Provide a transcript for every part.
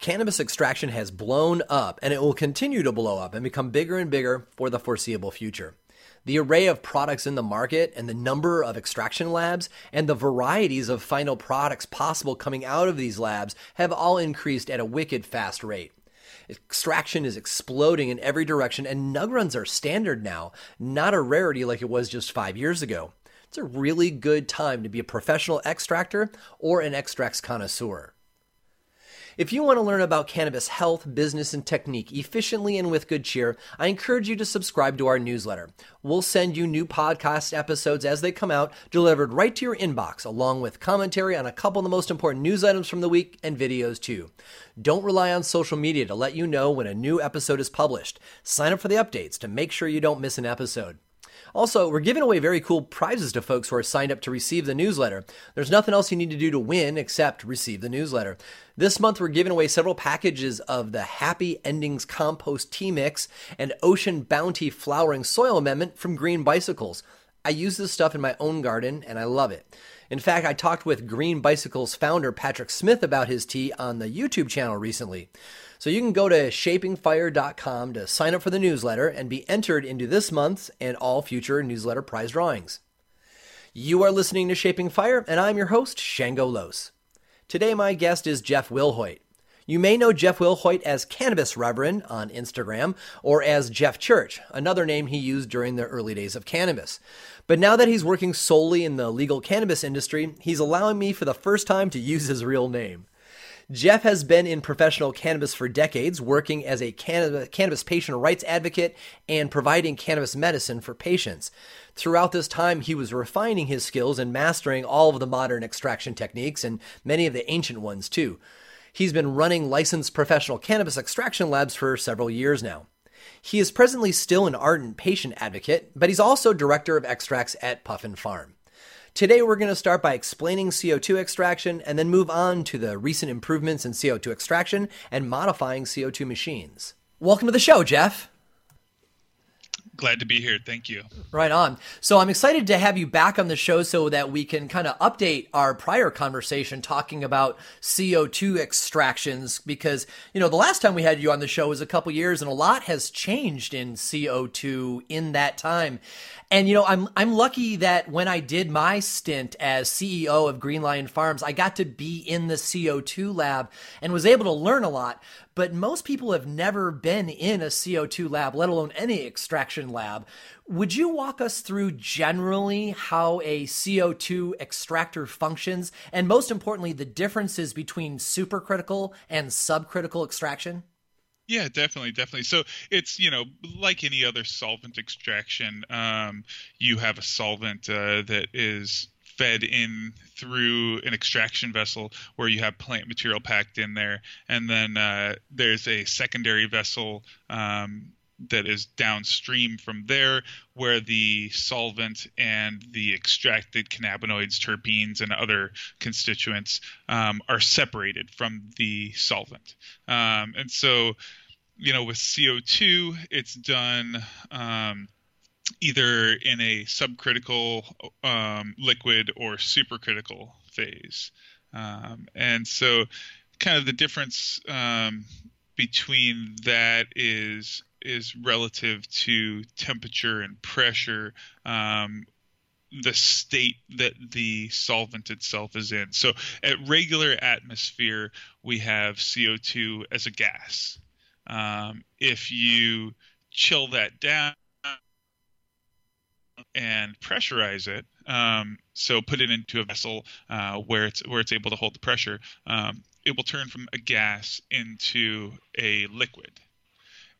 Cannabis extraction has blown up and it will continue to blow up and become bigger and bigger for the foreseeable future. The array of products in the market and the number of extraction labs and the varieties of final products possible coming out of these labs have all increased at a wicked fast rate. Extraction is exploding in every direction, and nug runs are standard now, not a rarity like it was just five years ago. It's a really good time to be a professional extractor or an extracts connoisseur. If you want to learn about cannabis health, business, and technique efficiently and with good cheer, I encourage you to subscribe to our newsletter. We'll send you new podcast episodes as they come out, delivered right to your inbox, along with commentary on a couple of the most important news items from the week and videos too. Don't rely on social media to let you know when a new episode is published. Sign up for the updates to make sure you don't miss an episode. Also, we're giving away very cool prizes to folks who are signed up to receive the newsletter. There's nothing else you need to do to win except receive the newsletter. This month, we're giving away several packages of the Happy Endings Compost Tea Mix and Ocean Bounty Flowering Soil Amendment from Green Bicycles. I use this stuff in my own garden and I love it. In fact, I talked with Green Bicycles founder Patrick Smith about his tea on the YouTube channel recently. So you can go to shapingfire.com to sign up for the newsletter and be entered into this month's and all future newsletter prize drawings. You are listening to Shaping Fire, and I'm your host, Shango Los. Today, my guest is Jeff Wilhoit. You may know Jeff Wilhoit as Cannabis Reverend on Instagram or as Jeff Church, another name he used during the early days of cannabis. But now that he's working solely in the legal cannabis industry, he's allowing me for the first time to use his real name. Jeff has been in professional cannabis for decades, working as a cannabis patient rights advocate and providing cannabis medicine for patients. Throughout this time, he was refining his skills and mastering all of the modern extraction techniques and many of the ancient ones too. He's been running licensed professional cannabis extraction labs for several years now. He is presently still an ardent patient advocate, but he's also director of extracts at Puffin Farm. Today, we're going to start by explaining CO2 extraction and then move on to the recent improvements in CO2 extraction and modifying CO2 machines. Welcome to the show, Jeff. Glad to be here. Thank you. Right on. So I'm excited to have you back on the show so that we can kind of update our prior conversation talking about CO2 extractions because, you know, the last time we had you on the show was a couple years and a lot has changed in CO2 in that time. And you know, I'm I'm lucky that when I did my stint as CEO of Green Lion Farms, I got to be in the CO2 lab and was able to learn a lot. But most people have never been in a CO2 lab, let alone any extraction lab. Would you walk us through generally how a CO2 extractor functions and most importantly the differences between supercritical and subcritical extraction? Yeah, definitely, definitely. So it's you know like any other solvent extraction, um, you have a solvent uh, that is fed in through an extraction vessel where you have plant material packed in there, and then uh, there's a secondary vessel um, that is downstream from there where the solvent and the extracted cannabinoids, terpenes, and other constituents um, are separated from the solvent. Um, and so, you know, with CO2, it's done. Um, either in a subcritical um, liquid or supercritical phase. Um, and so, kind of the difference um, between that is is relative to temperature and pressure um, the state that the solvent itself is in. So at regular atmosphere, we have CO2 as a gas. Um, if you chill that down and pressurize it, um, so put it into a vessel uh, where it's where it's able to hold the pressure, um, it will turn from a gas into a liquid.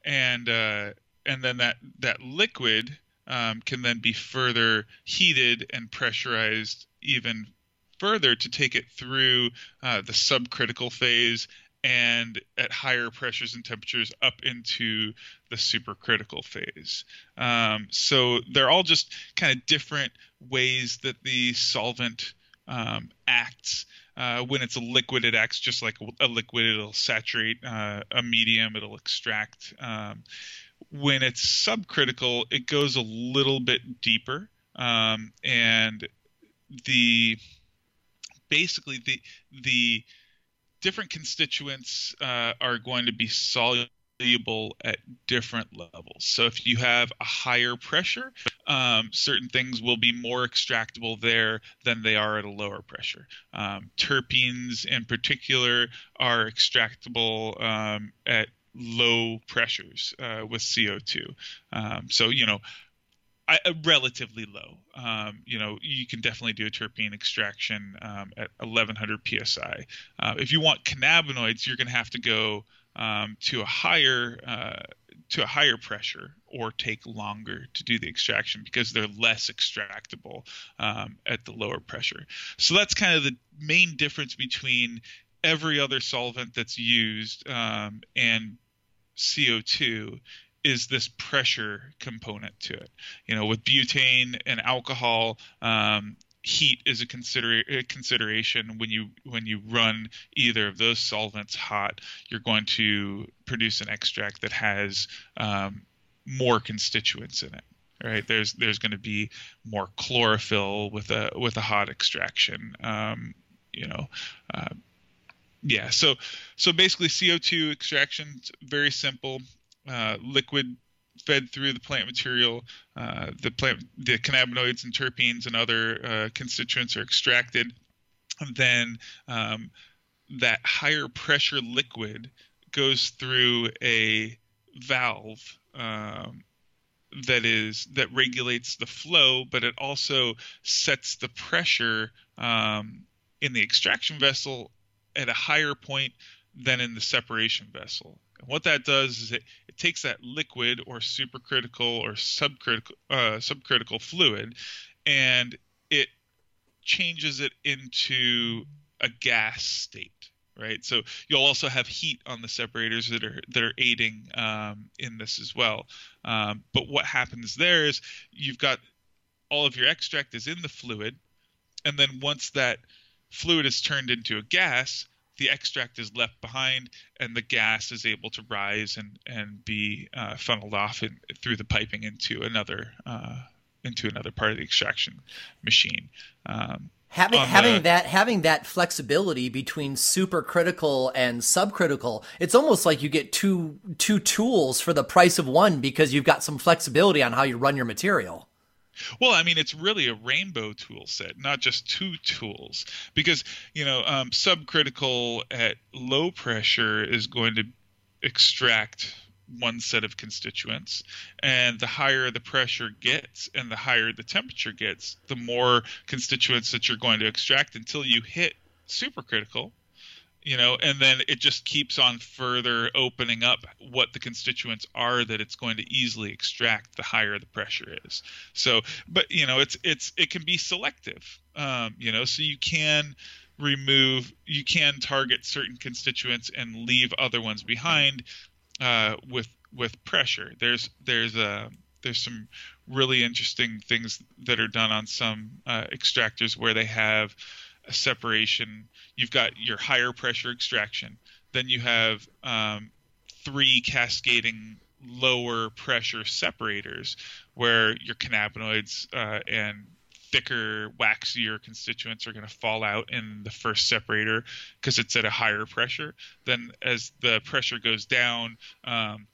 And uh, and then that that liquid um, can then be further heated and pressurized even further to take it through uh, the subcritical phase and at higher pressures and temperatures up into the supercritical phase. Um, so they're all just kind of different ways that the solvent um, acts uh, when it's a liquid, it acts just like a liquid. It'll saturate uh, a medium. It'll extract. Um, when it's subcritical, it goes a little bit deeper, um, and the basically the the different constituents uh, are going to be soluble at different levels. So if you have a higher pressure, um, certain things will be more extractable there than they are at a lower pressure. Um, terpenes, in particular, are extractable um, at low pressures uh, with CO2. Um, so you know. I, uh, relatively low. Um, you know, you can definitely do a terpene extraction um, at 1100 psi. Uh, if you want cannabinoids, you're going to have to go um, to a higher uh, to a higher pressure or take longer to do the extraction because they're less extractable um, at the lower pressure. So that's kind of the main difference between every other solvent that's used um, and CO2 is this pressure component to it. You know, with butane and alcohol, um, heat is a, consider- a consideration when you when you run either of those solvents hot. You're going to produce an extract that has um, more constituents in it. Right there's there's going to be more chlorophyll with a with a hot extraction. Um, you know, uh, yeah. So so basically, CO2 extraction very simple. Uh, liquid fed through the plant material. Uh, the plant, the cannabinoids and terpenes and other uh, constituents are extracted. And then um, that higher pressure liquid goes through a valve um, that is that regulates the flow, but it also sets the pressure um, in the extraction vessel at a higher point than in the separation vessel. And what that does is it, it takes that liquid or supercritical or subcritical uh, subcritical fluid and it changes it into a gas state right? So you'll also have heat on the separators that are that are aiding um, in this as well. Um, but what happens there is you've got all of your extract is in the fluid and then once that fluid is turned into a gas the extract is left behind and the gas is able to rise and and be uh, funneled off in, through the piping into another uh, into another part of the extraction machine. Um, having having the, that having that flexibility between supercritical and subcritical, it's almost like you get two two tools for the price of one because you've got some flexibility on how you run your material. Well, I mean, it's really a rainbow tool set, not just two tools. Because, you know, um, subcritical at low pressure is going to extract one set of constituents. And the higher the pressure gets and the higher the temperature gets, the more constituents that you're going to extract until you hit supercritical you know and then it just keeps on further opening up what the constituents are that it's going to easily extract the higher the pressure is so but you know it's it's it can be selective um, you know so you can remove you can target certain constituents and leave other ones behind uh, with with pressure there's there's a uh, there's some really interesting things that are done on some uh, extractors where they have a separation. You've got your higher pressure extraction. Then you have um, three cascading lower pressure separators where your cannabinoids uh, and thicker, waxier constituents are going to fall out in the first separator because it's at a higher pressure. Then, as the pressure goes down, um,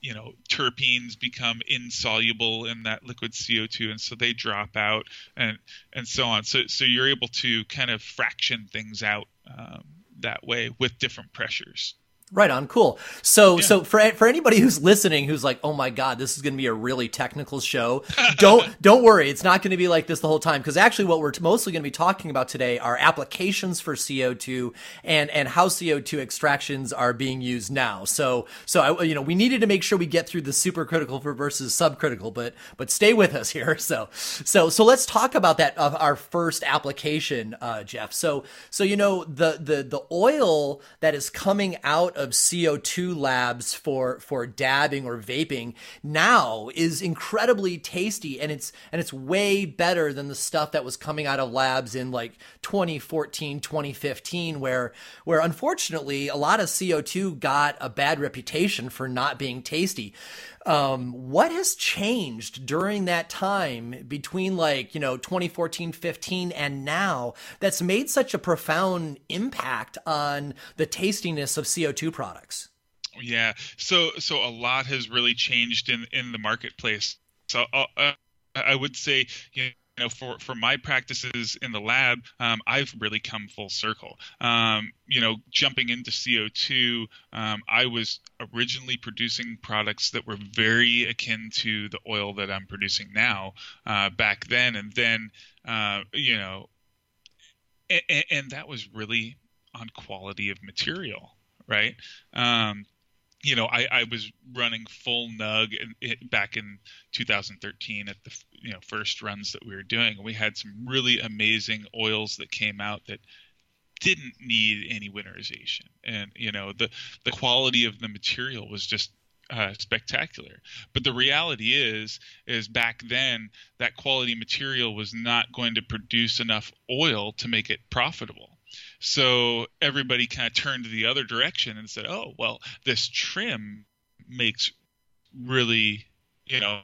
you know terpenes become insoluble in that liquid CO2 and so they drop out and and so on. So so you're able to kind of fraction things out um, that way with different pressures Right on, cool. So, yeah. so for for anybody who's listening, who's like, "Oh my god, this is going to be a really technical show," don't don't worry, it's not going to be like this the whole time. Because actually, what we're mostly going to be talking about today are applications for CO two and and how CO two extractions are being used now. So, so I, you know, we needed to make sure we get through the supercritical versus subcritical, but but stay with us here. So, so so let's talk about that of our first application, uh, Jeff. So, so you know, the the the oil that is coming out of CO2 labs for for dabbing or vaping now is incredibly tasty and it's and it's way better than the stuff that was coming out of labs in like 2014 2015 where where unfortunately a lot of CO2 got a bad reputation for not being tasty Um, what has changed during that time between like, you know, 2014, 15 and now that's made such a profound impact on the tastiness of CO2 products? Yeah. So so a lot has really changed in in the marketplace. So uh, I would say you know for for my practices in the lab, um, I've really come full circle. Um, you know, jumping into CO2, um, I was originally producing products that were very akin to the oil that I'm producing now uh, back then, and then uh, you know, and, and, that was really on quality of material, right? You know, I, I was running full nug in, back in 2013 at the you know first runs that we were doing, we had some really amazing oils that came out that didn't need any winterization, and you know the the quality of the material was just uh, spectacular. But the reality is, is back then that quality material was not going to produce enough oil to make it profitable. So everybody kind of turned the other direction and said, "Oh, well, this trim makes really, you know,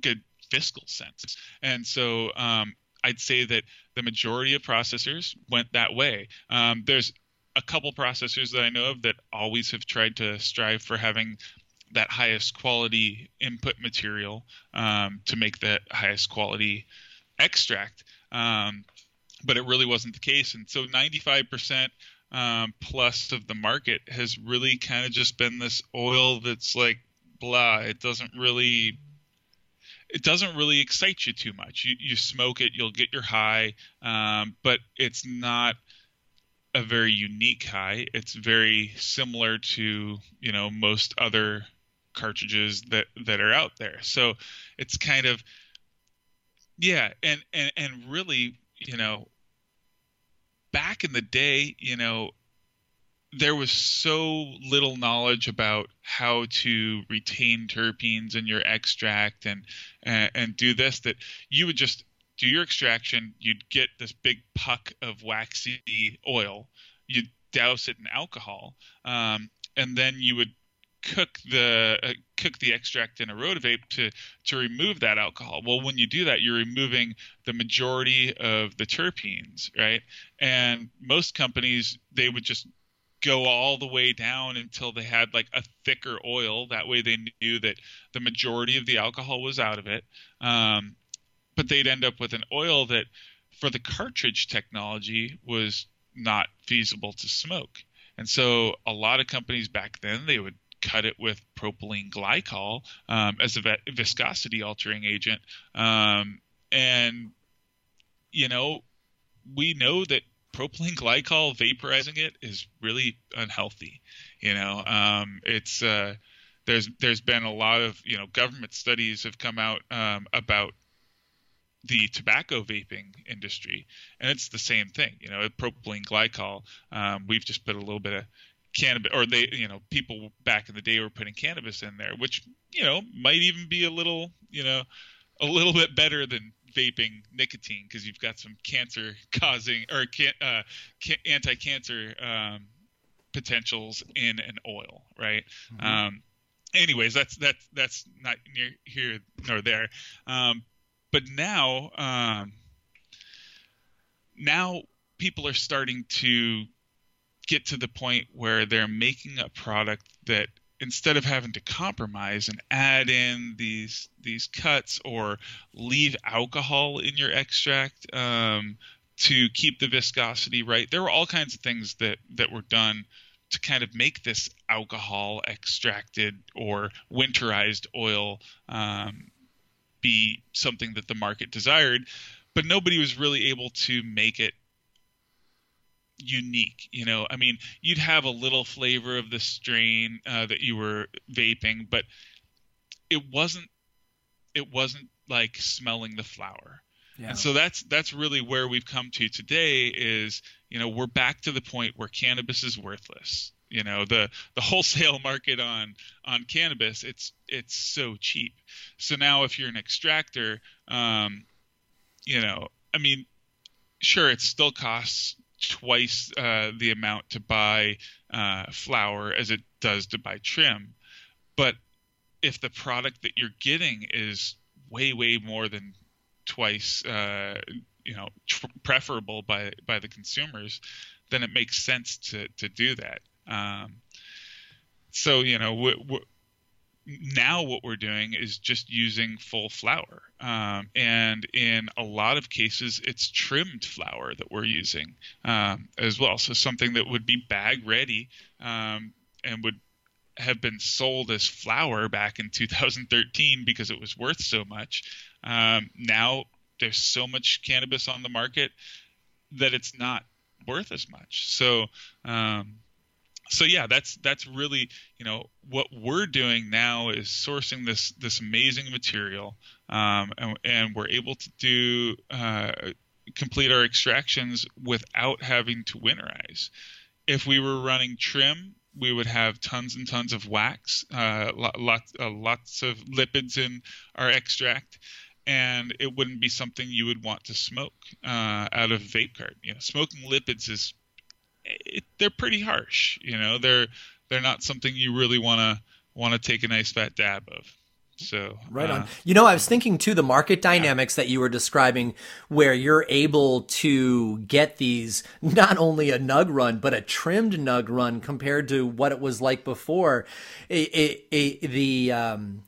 good fiscal sense." And so um, I'd say that the majority of processors went that way. Um, there's a couple processors that I know of that always have tried to strive for having that highest quality input material um, to make that highest quality extract. Um, but it really wasn't the case. And so 95% um, plus of the market has really kind of just been this oil that's like blah. It doesn't really it doesn't really excite you too much. You, you smoke it, you'll get your high, um, but it's not a very unique high. It's very similar to you know most other cartridges that that are out there. So it's kind of yeah, and and and really you know, back in the day, you know, there was so little knowledge about how to retain terpenes in your extract and, and and, do this that you would just do your extraction you'd get this big puck of waxy oil you'd douse it in alcohol um, and then you would cook the uh, cook the extract in a rotovape to to remove that alcohol. Well, when you do that, you're removing the majority of the terpenes, right? And most companies they would just go all the way down until they had like a thicker oil. That way, they knew that the majority of the alcohol was out of it. Um, but they'd end up with an oil that, for the cartridge technology, was not feasible to smoke. And so a lot of companies back then they would cut it with propylene glycol um, as a viscosity altering agent. Um, and, you know, we know that propylene glycol vaporizing it is really unhealthy. You know, um, it's uh, there's there's been a lot of you know government studies have come out um, about the tobacco vaping industry, and it's the same thing. You know, propylene glycol. Um, we've just put a little bit of cannabis or they you know people back in the day were putting cannabis in there which you know might even be a little you know a little bit better than vaping nicotine because you've got some cancer causing or can, uh, anti-cancer um, potentials in an oil right mm-hmm. um, anyways that's that's that's not near here nor there um, but now um, now people are starting to get to the point where they're making a product that instead of having to compromise and add in these these cuts or leave alcohol in your extract um, to keep the viscosity right, there were all kinds of things that that were done to kind of make this alcohol extracted or winterized oil um, be something that the market desired, but nobody was really able to make it unique. You know, I mean, you'd have a little flavor of the strain uh, that you were vaping, but it wasn't. It wasn't like smelling the flower. Yeah. And so that's that's really where we've come to today. Is you know we're back to the point where cannabis is worthless. You know the the wholesale market on on cannabis it's it's so cheap. So now if you're an extractor, um, you know, I mean, sure it still costs twice uh, the amount to buy uh, flower as it does to buy trim. But if the product that you're getting is way way more than twice uh, you know tr- preferable by by the consumers then it makes sense to to do that um, so you know now what we're doing is just using full flower um, and in a lot of cases it's trimmed flower that we're using um, as well. So something that would be bag ready um, and would have been sold as flower back in 2013 because it was worth so much. Um, now there's so much cannabis on the market that it's not worth as much. So um, so yeah, that's that's really you know what we're doing now is sourcing this this amazing material, um, and, and, we're able to do uh, complete our extractions without having to winterize. If we were running trim, we would have tons and tons of wax, uh, lots uh, lots of lipids in our extract, and it wouldn't be something you would want to smoke uh, out of vape cart. You know, smoking lipids is it, they're pretty harsh. You know, they're they're not something you really want to want to take a nice fat dab of. So right on. Uh, you know, I was thinking too the market dynamics yeah. that you were describing, where you're able to get these not only a nug run but a trimmed nug run compared to what it was like before. It, it, it, the um,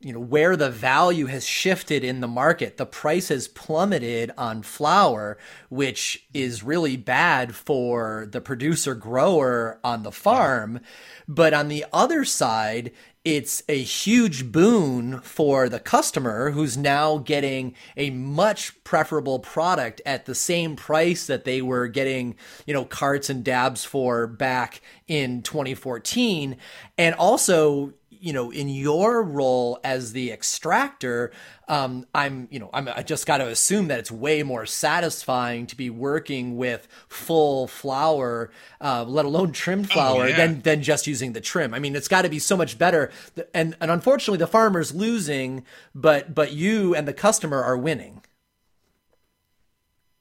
you know where the value has shifted in the market the price has plummeted on flower which is really bad for the producer grower on the farm but on the other side it's a huge boon for the customer who's now getting a much preferable product at the same price that they were getting, you know, carts and dabs for back in 2014. And also, you know, in your role as the extractor, um, I'm, you know, I'm, I just got to assume that it's way more satisfying to be working with full flower, uh, let alone trimmed flower, oh, yeah. than than just using the trim. I mean, it's got to be so much better. And and unfortunately, the farmer's losing, but but you and the customer are winning.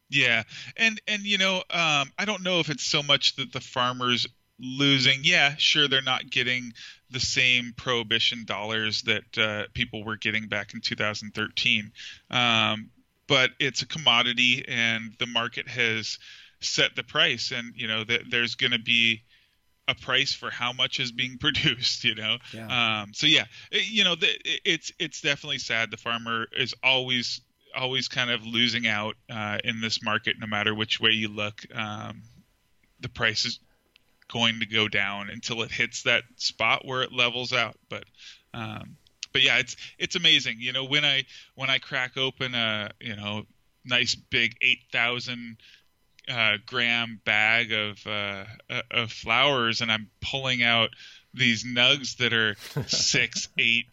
Yeah, and and you know, um, I don't know if it's so much that the farmers losing. Yeah, sure, they're not getting the same prohibition dollars that uh, people were getting back in 2013. Um, but it's a commodity, and the market has set the price, and you know that there's going to be a price for how much is being produced. You know, yeah. Um, so yeah, it, you know, the, it's it's definitely sad. The farmer is always always kind of losing out uh, in this market, no matter which way you look. Um, the price is going to go down until it hits that spot where it levels out. But um, but yeah, it's it's amazing. You know, when I when I crack open a you know nice big eight thousand uh, gram bag of uh, of flowers, and I'm pulling out these nugs that are six, eight,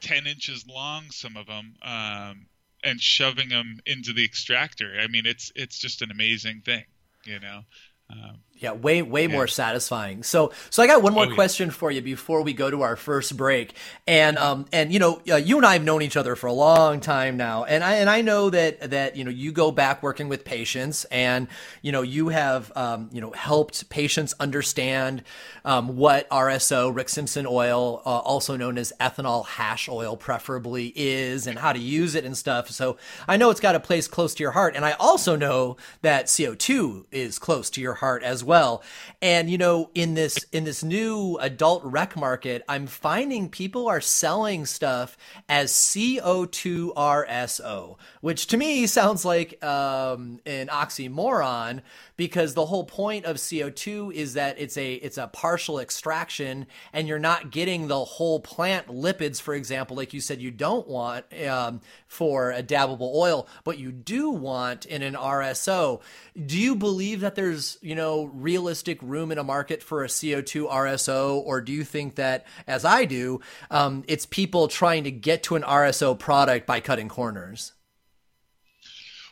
ten inches long, some of them, um, and shoving them into the extractor. I mean, it's it's just an amazing thing, you know. Um, yeah, way way yeah. more satisfying. So so I got one more oh, question yeah. for you before we go to our first break. And um and you know uh, you and I have known each other for a long time now, and I and I know that that you know you go back working with patients, and you know you have um you know helped patients understand um, what RSO Rick Simpson oil, uh, also known as ethanol hash oil, preferably is, and how to use it and stuff. So I know it's got a place close to your heart, and I also know that CO two is close to your heart as well. And you know, in this in this new adult rec market, I'm finding people are selling stuff as CO2RSO, which to me sounds like um, an oxymoron because the whole point of CO2 is that it's a it's a partial extraction and you're not getting the whole plant lipids for example like you said you don't want um, for a dabbable oil but you do want in an RSO do you believe that there's you know realistic room in a market for a CO2 RSO or do you think that as I do um, it's people trying to get to an RSO product by cutting corners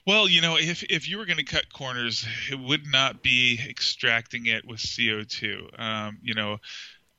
well, you know, if if you were going to cut corners, it would not be extracting it with CO2. Um, you know,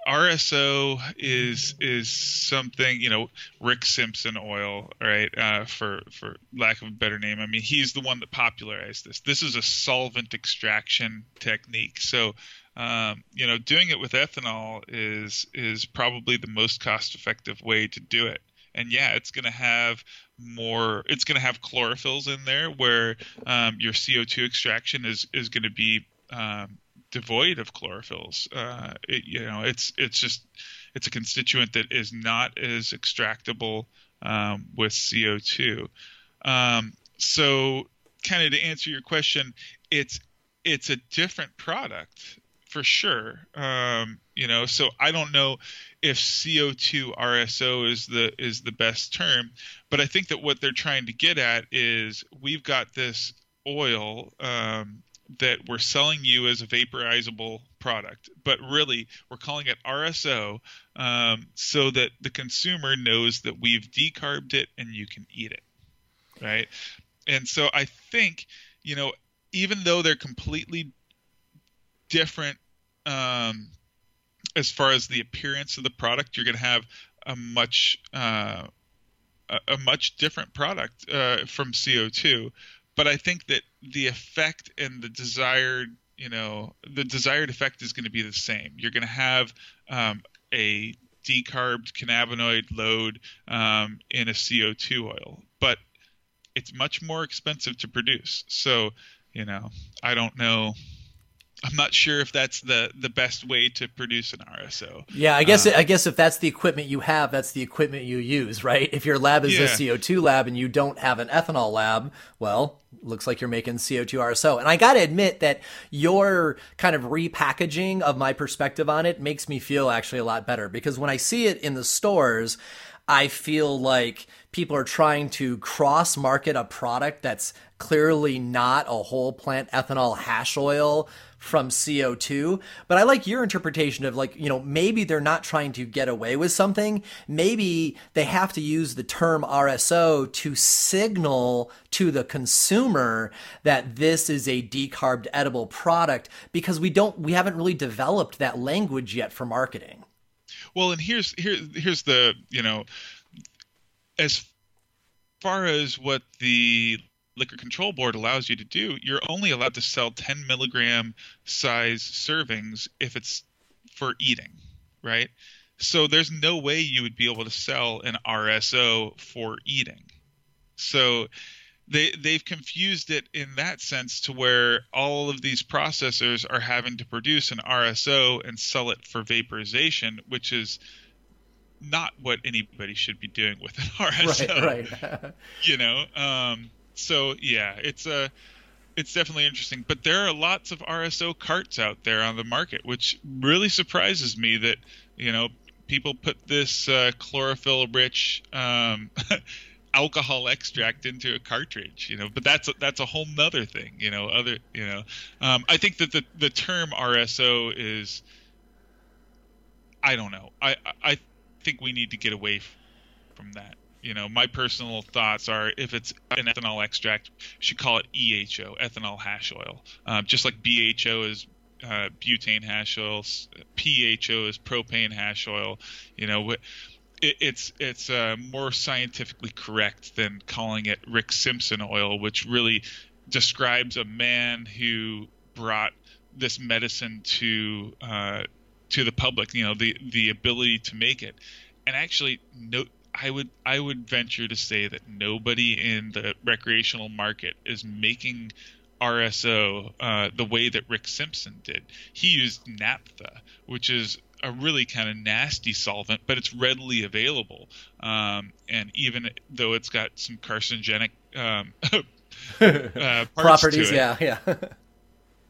RSO is is something you know Rick Simpson oil, right? Uh, for for lack of a better name, I mean he's the one that popularized this. This is a solvent extraction technique. So um, you know doing it with ethanol is is probably the most cost effective way to do it. And yeah, it's going to have more. It's going to have chlorophylls in there where um, your CO2 extraction is is going to be um, devoid of chlorophylls. Uh, it, you know, it's it's just it's a constituent that is not as extractable um, with CO2. Um, so, kind of to answer your question, it's it's a different product for sure. Um, you know, so I don't know if CO2 RSO is the is the best term, but I think that what they're trying to get at is we've got this oil um, that we're selling you as a vaporizable product, but really we're calling it RSO um, so that the consumer knows that we've decarbed it and you can eat it, right? And so I think you know even though they're completely different um, as far as the appearance of the product, you're going to have a much uh, a, much different product uh, from CO2 but I think that the effect and the desired, you know, the desired effect is going to be the same. You're going to have um, a decarbed cannabinoid load um, in a CO2 oil, but it's much more expensive to produce. So, you know, I don't know I'm not sure if that's the the best way to produce an RSO. Yeah, I guess uh, I guess if that's the equipment you have, that's the equipment you use, right? If your lab is yeah. a CO2 lab and you don't have an ethanol lab, well, looks like you're making CO2 RSO. And I got to admit that your kind of repackaging of my perspective on it makes me feel actually a lot better because when I see it in the stores, I feel like people are trying to cross market a product that's clearly not a whole plant ethanol hash oil from CO2. But I like your interpretation of like, you know, maybe they're not trying to get away with something. Maybe they have to use the term RSO to signal to the consumer that this is a decarbed edible product because we don't, we haven't really developed that language yet for marketing. Well, and here's here here's the you know as far as what the liquor control board allows you to do, you're only allowed to sell 10 milligram size servings if it's for eating, right? So there's no way you would be able to sell an RSO for eating. So they they've confused it in that sense to where all of these processors are having to produce an RSO and sell it for vaporization, which is not what anybody should be doing with an RSO. Right, right. you know, um, so yeah, it's a it's definitely interesting. But there are lots of RSO carts out there on the market, which really surprises me that you know people put this uh, chlorophyll rich um, alcohol extract into a cartridge. You know, but that's a, that's a whole nother thing. You know, other you know, um, I think that the the term RSO is I don't know. I I think we need to get away from that you know, my personal thoughts are if it's an ethanol extract, should call it EHO, ethanol hash oil. Um, just like BHO is uh, butane hash oil, PHO is propane hash oil. You know, it, it's it's uh, more scientifically correct than calling it Rick Simpson oil, which really describes a man who brought this medicine to uh, to the public. You know, the the ability to make it, and actually, no, I would I would venture to say that nobody in the recreational market is making RSO uh, the way that Rick Simpson did. He used naphtha, which is a really kind of nasty solvent, but it's readily available. Um, and even though it's got some carcinogenic um, uh, properties, yeah, yeah.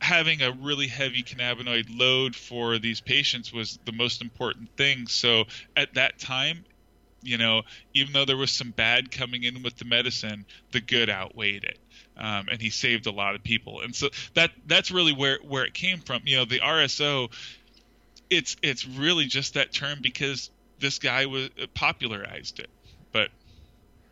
having a really heavy cannabinoid load for these patients was the most important thing. So at that time, you know, even though there was some bad coming in with the medicine, the good outweighed it. Um, and he saved a lot of people. And so that that's really where where it came from. You know, the RSO, it's it's really just that term because this guy was popularized it. But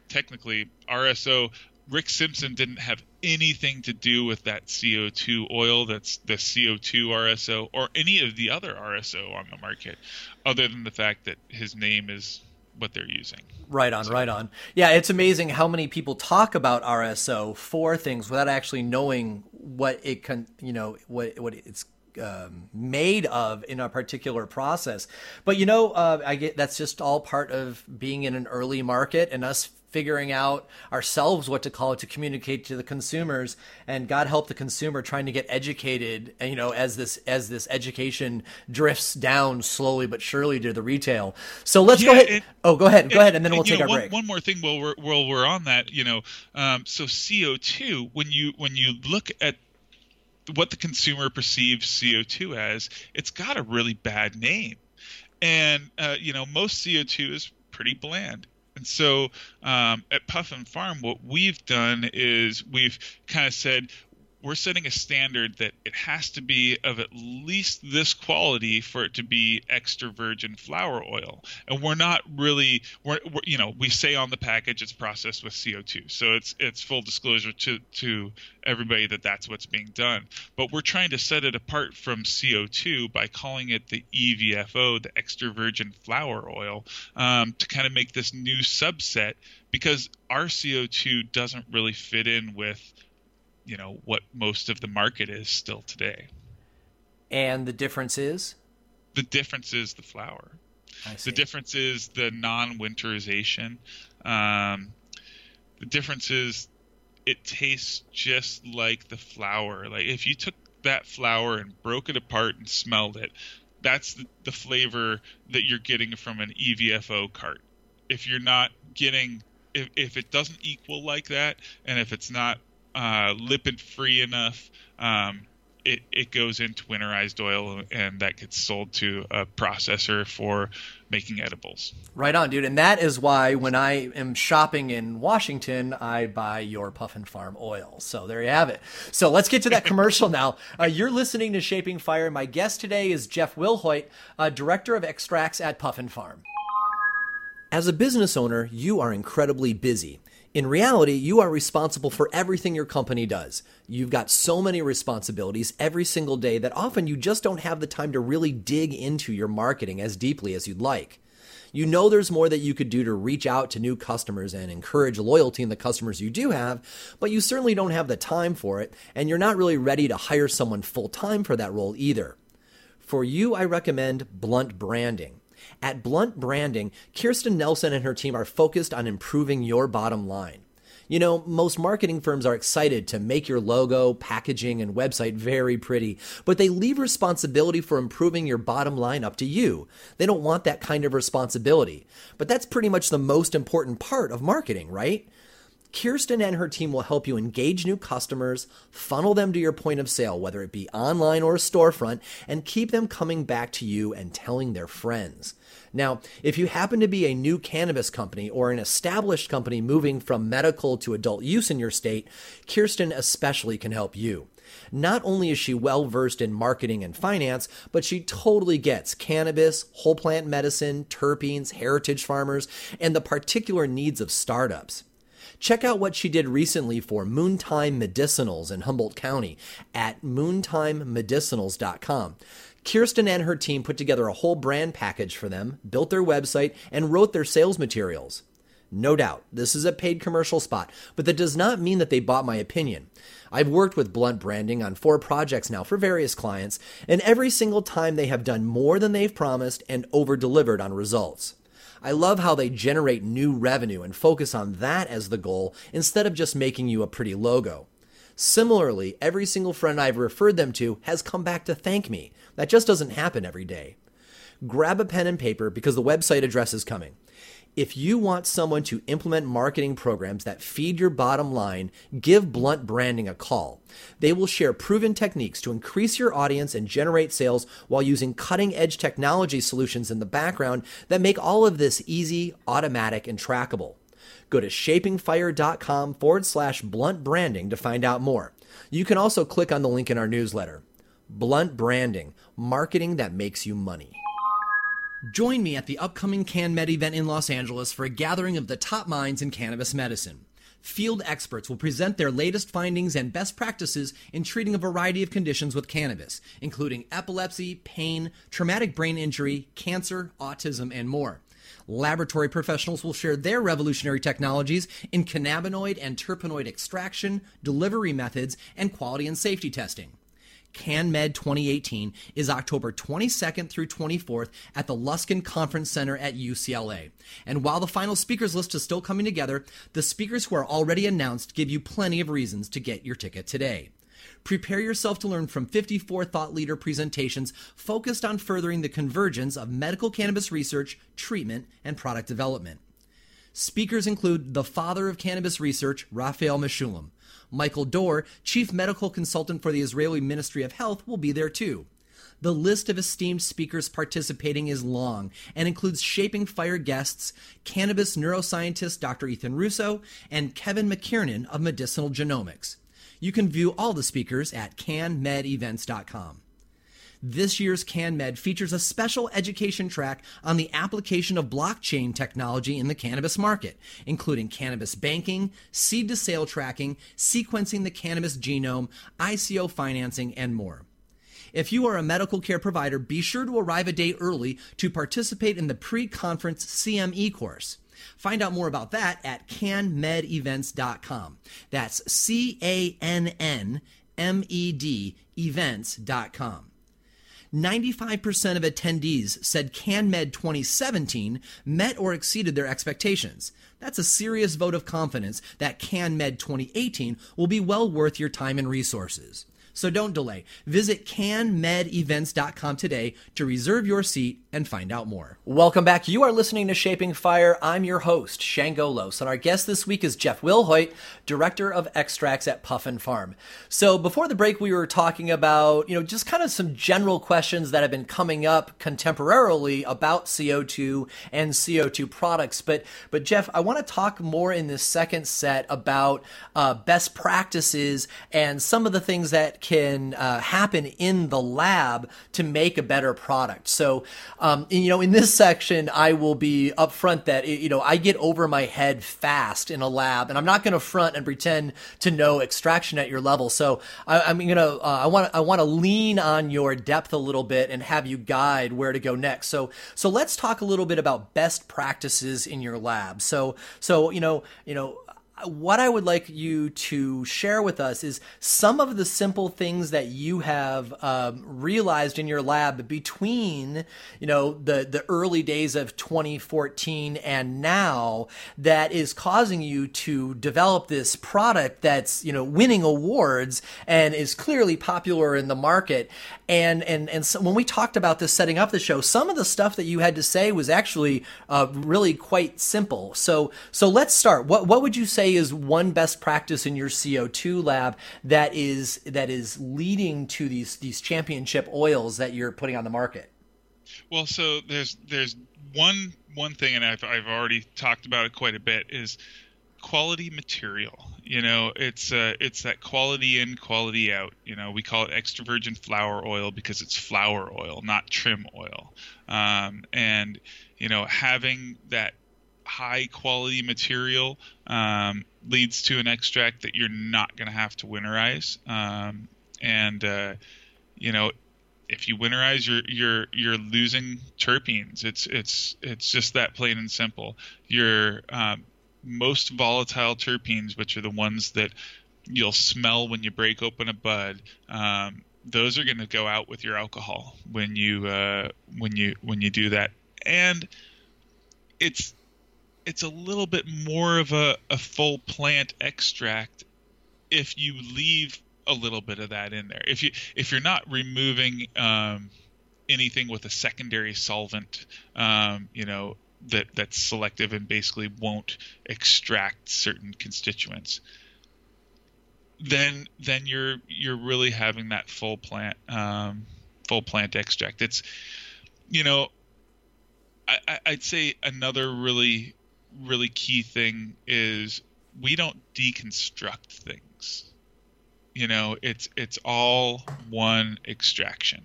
technically, RSO Rick Simpson didn't have anything to do with that CO2 oil that's the CO2 RSO or any of the other RSO on the market, other than the fact that his name is what they're using. Right on, so. right on. Yeah, it's amazing how many people talk about RSO for things without actually knowing what it can, you know, what what it's um, made of in a particular process. But you know, uh, I get that's just all part of being in an early market and us figuring out ourselves what to call it to communicate to the consumers and god help the consumer trying to get educated you know as this as this education drifts down slowly but surely to the retail so let's yeah, go ahead it, oh go ahead go ahead and then we'll take know, our one, break one more thing while we're while we're on that you know um, so co2 when you when you look at what the consumer perceives CO2 as, it's got a really bad name. And, uh, you know, most CO2 is pretty bland. And so um, at Puffin Farm, what we've done is we've kind of said we're setting a standard that it has to be of at least this quality for it to be extra virgin flower oil. And we're not really we're, we're, you know we say on the package it's processed with co2 so it's it's full disclosure to to everybody that that's what's being done. But we're trying to set it apart from co2 by calling it the evfo the extra virgin flower oil um, to kind of make this new subset because our co2 doesn't really fit in with you know what most of the market is still today. And the difference is the difference is the flower. The difference is the non-winterization. Um, the difference is it tastes just like the flower. Like if you took that flower and broke it apart and smelled it, that's the, the flavor that you're getting from an EVFO cart. If you're not getting if, if it doesn't equal like that and if it's not uh, lipid free enough, um, it, it goes into winterized oil and that gets sold to a processor for making edibles. Right on, dude. And that is why when I am shopping in Washington, I buy your Puffin Farm oil. So there you have it. So let's get to that commercial now. Uh, you're listening to Shaping Fire. My guest today is Jeff Wilhoit, uh, Director of Extracts at Puffin Farm. As a business owner, you are incredibly busy. In reality, you are responsible for everything your company does. You've got so many responsibilities every single day that often you just don't have the time to really dig into your marketing as deeply as you'd like. You know there's more that you could do to reach out to new customers and encourage loyalty in the customers you do have, but you certainly don't have the time for it, and you're not really ready to hire someone full time for that role either. For you, I recommend blunt branding. At Blunt Branding, Kirsten Nelson and her team are focused on improving your bottom line. You know, most marketing firms are excited to make your logo, packaging, and website very pretty, but they leave responsibility for improving your bottom line up to you. They don't want that kind of responsibility. But that's pretty much the most important part of marketing, right? Kirsten and her team will help you engage new customers, funnel them to your point of sale, whether it be online or a storefront, and keep them coming back to you and telling their friends. Now, if you happen to be a new cannabis company or an established company moving from medical to adult use in your state, Kirsten especially can help you. Not only is she well versed in marketing and finance, but she totally gets cannabis, whole plant medicine, terpenes, heritage farmers, and the particular needs of startups. Check out what she did recently for Moontime Medicinals in Humboldt County at moontimemedicinals.com. Kirsten and her team put together a whole brand package for them, built their website, and wrote their sales materials. No doubt, this is a paid commercial spot, but that does not mean that they bought my opinion. I've worked with Blunt Branding on four projects now for various clients, and every single time they have done more than they've promised and over delivered on results. I love how they generate new revenue and focus on that as the goal instead of just making you a pretty logo. Similarly, every single friend I've referred them to has come back to thank me. That just doesn't happen every day. Grab a pen and paper because the website address is coming. If you want someone to implement marketing programs that feed your bottom line, give Blunt Branding a call. They will share proven techniques to increase your audience and generate sales while using cutting edge technology solutions in the background that make all of this easy, automatic, and trackable. Go to shapingfire.com forward slash blunt branding to find out more. You can also click on the link in our newsletter. Blunt Branding, marketing that makes you money. Join me at the upcoming CanMed event in Los Angeles for a gathering of the top minds in cannabis medicine. Field experts will present their latest findings and best practices in treating a variety of conditions with cannabis, including epilepsy, pain, traumatic brain injury, cancer, autism, and more. Laboratory professionals will share their revolutionary technologies in cannabinoid and terpenoid extraction, delivery methods, and quality and safety testing. CanMed 2018 is October 22nd through 24th at the Luskin Conference Center at UCLA. And while the final speakers list is still coming together, the speakers who are already announced give you plenty of reasons to get your ticket today. Prepare yourself to learn from 54 thought leader presentations focused on furthering the convergence of medical cannabis research, treatment, and product development. Speakers include the father of cannabis research, Raphael Mechoulam. Michael Dor, chief medical consultant for the Israeli Ministry of Health, will be there too. The list of esteemed speakers participating is long and includes Shaping Fire guests, cannabis neuroscientist Dr. Ethan Russo, and Kevin McKiernan of Medicinal Genomics. You can view all the speakers at cannmedevents.com. This year's CannMed features a special education track on the application of blockchain technology in the cannabis market, including cannabis banking, seed to sale tracking, sequencing the cannabis genome, ICO financing, and more. If you are a medical care provider, be sure to arrive a day early to participate in the pre conference CME course. Find out more about that at cannmedevents.com. That's C A N N M E D events.com. 95% of attendees said CannMed 2017 met or exceeded their expectations. That's a serious vote of confidence that CannMed 2018 will be well worth your time and resources. So don't delay. Visit cannmedevents.com today to reserve your seat and find out more. Welcome back. You are listening to Shaping Fire. I'm your host, Shango Los, and our guest this week is Jeff Wilhoit, Director of Extracts at Puffin Farm. So before the break, we were talking about, you know, just kind of some general questions that have been coming up contemporarily about CO2 and CO2 products. But, but Jeff, I want to talk more in this second set about uh, best practices and some of the things that can uh, happen in the lab to make a better product. So, um, you know, in this section, I will be upfront that you know I get over my head fast in a lab, and I'm not going to front and pretend to know extraction at your level. So, I, am gonna uh, I want I want to lean on your depth a little bit and have you guide where to go next. So, so let's talk a little bit about best practices in your lab. So, so you know, you know what I would like you to share with us is some of the simple things that you have um, realized in your lab between, you know, the the early days of 2014 and now that is causing you to develop this product that's you know winning awards and is clearly popular in the market. And and and so when we talked about this setting up the show, some of the stuff that you had to say was actually uh, really quite simple. So so let's start. What what would you say? is one best practice in your CO2 lab that is that is leading to these these championship oils that you're putting on the market? Well, so there's there's one one thing, and I've I've already talked about it quite a bit is quality material. You know, it's uh, it's that quality in, quality out. You know, we call it extra virgin flower oil because it's flower oil, not trim oil. Um, and you know, having that high quality material um, leads to an extract that you're not going to have to winterize. Um, and uh, you know, if you winterize, you're you're you're losing terpenes. It's it's it's just that plain and simple. Your um, most volatile terpenes, which are the ones that you'll smell when you break open a bud, um, those are going to go out with your alcohol when you uh, when you when you do that. And it's it's a little bit more of a, a full plant extract if you leave a little bit of that in there. If you if you're not removing um, anything with a secondary solvent, um, you know that that's selective and basically won't extract certain constituents, then then you're you're really having that full plant um, full plant extract. It's you know I, I'd say another really really key thing is we don't deconstruct things. You know, it's it's all one extraction.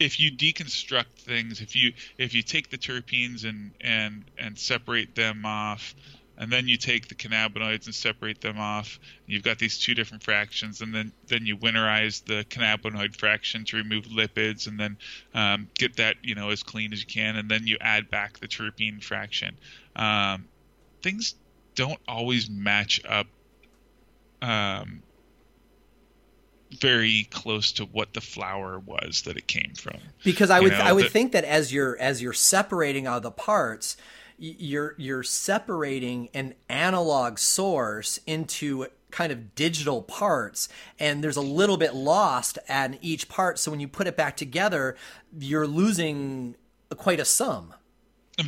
If you deconstruct things, if you if you take the terpenes and and and separate them off, and then you take the cannabinoids and separate them off. You've got these two different fractions, and then then you winterize the cannabinoid fraction to remove lipids, and then um, get that you know as clean as you can, and then you add back the terpene fraction. Um, things don't always match up um, very close to what the flower was that it came from. Because I would know, I would the, think that as you're as you're separating out the parts, you're you're separating an analog source into kind of digital parts and there's a little bit lost at each part so when you put it back together you're losing quite a sum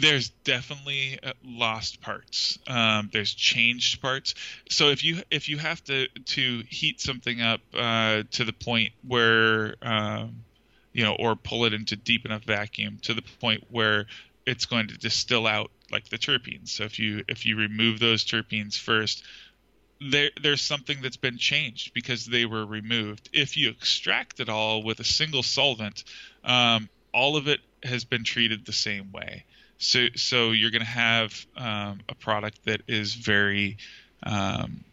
there's definitely uh, lost parts. Um, there's changed parts. So if you if you have to to heat something up uh, to the point where um, you know, or pull it into deep enough vacuum to the point where it's going to distill out like the terpenes. So if you if you remove those terpenes first, there there's something that's been changed because they were removed. If you extract it all with a single solvent, um, all of it has been treated the same way. So so you're going to have um, a product that is very um,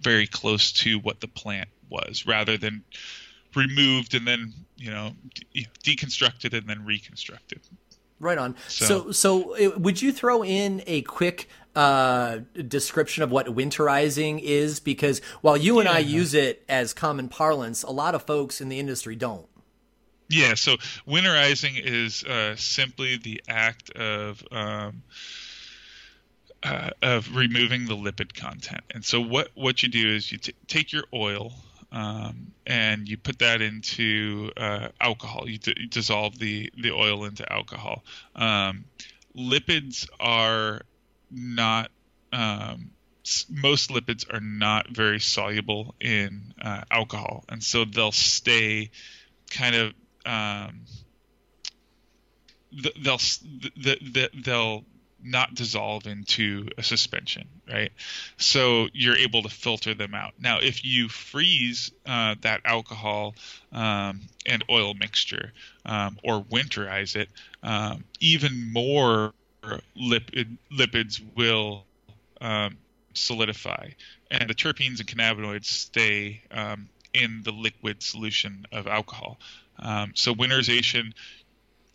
very close to what the plant was, rather than removed and then you know de- deconstructed and then reconstructed. Right on. So, so, so it, would you throw in a quick uh, description of what winterizing is? Because while you and yeah. I use it as common parlance, a lot of folks in the industry don't. Yeah, so winterizing is uh, simply the act of um, uh, of removing the lipid content. And so what what you do is you t- take your oil um, and you put that into uh, alcohol. You, d- you, dissolve the the oil into alcohol. Um, lipids are not um, most lipids are not very soluble in uh, alcohol, and so they'll stay kind of um, they'll they'll not dissolve into a suspension, right? So you're able to filter them out. Now, if you freeze uh, that alcohol um, and oil mixture um, or winterize it, um, even more lipid, lipids will um, solidify, and the terpenes and cannabinoids stay um, in the liquid solution of alcohol. Um, so winterization,